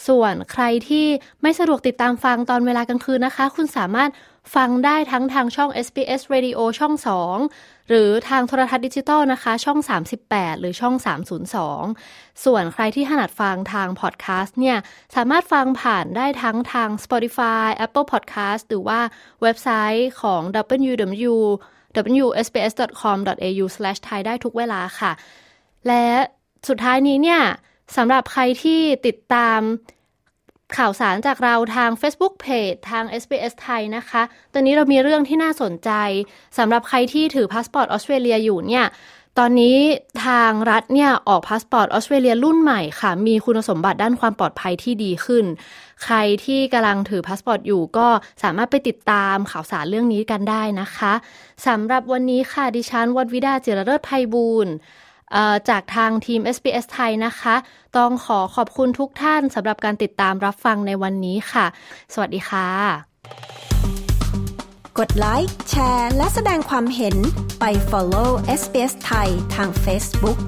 ส่วนใครที่ไม่สะดวกติดตามฟังตอนเวลากลางคืนนะคะ คุณสามารถฟังได้ทั้งทางช่อง SBS Radio ช่อง 2 หรือทางโทรทัศน์ดิจิตอลนะคะ ช่อง 38 หรือช่อง 302 ส่วนใครที่ถนัดฟังทางพอดแคสต์เนี่ย สามารถฟังผ่านได้ทั้งทาง Spotify Apple Podcast หรือว่าเว็บไซต์ของ www wsbs.com.au/thai ได้ทุกเวลาค่ะ และสุดท้ายนี้เนี่ยสำหรับใครที่ติดตาม ข่าวสารจากเราทาง Facebook Page ทาง SBS ไทยนะคะ ตอนนี้เรามีเรื่องที่น่าสนใจสำหรับใครที่ถือพาสปอร์ตออสเตรเลียอยู่เนี่ย ตอนนี้ทางรัฐเนี่ยออกพาสปอร์ตออสเตรเลียรุ่นใหม่ค่ะ มีคุณสมบัติด้านความปลอดภัยที่ดีขึ้น ใครที่กำลังถือพาสปอร์ตอยู่ก็สามารถไปติดตามข่าวสารเรื่องนี้กันได้นะคะสำหรับวันนี้ค่ะดิฉันวัดวิดาเจริญเลิศไพบูลย์ จากทางทีม SBS ไทยนะคะ ต้องขอขอบคุณทุกท่านสำหรับการติดตามรับฟังในวันนี้ค่ะ สวัสดีค่ะ กดไลค์แชร์ และแสดงความเห็นไป follow SBS ไทยทาง Facebook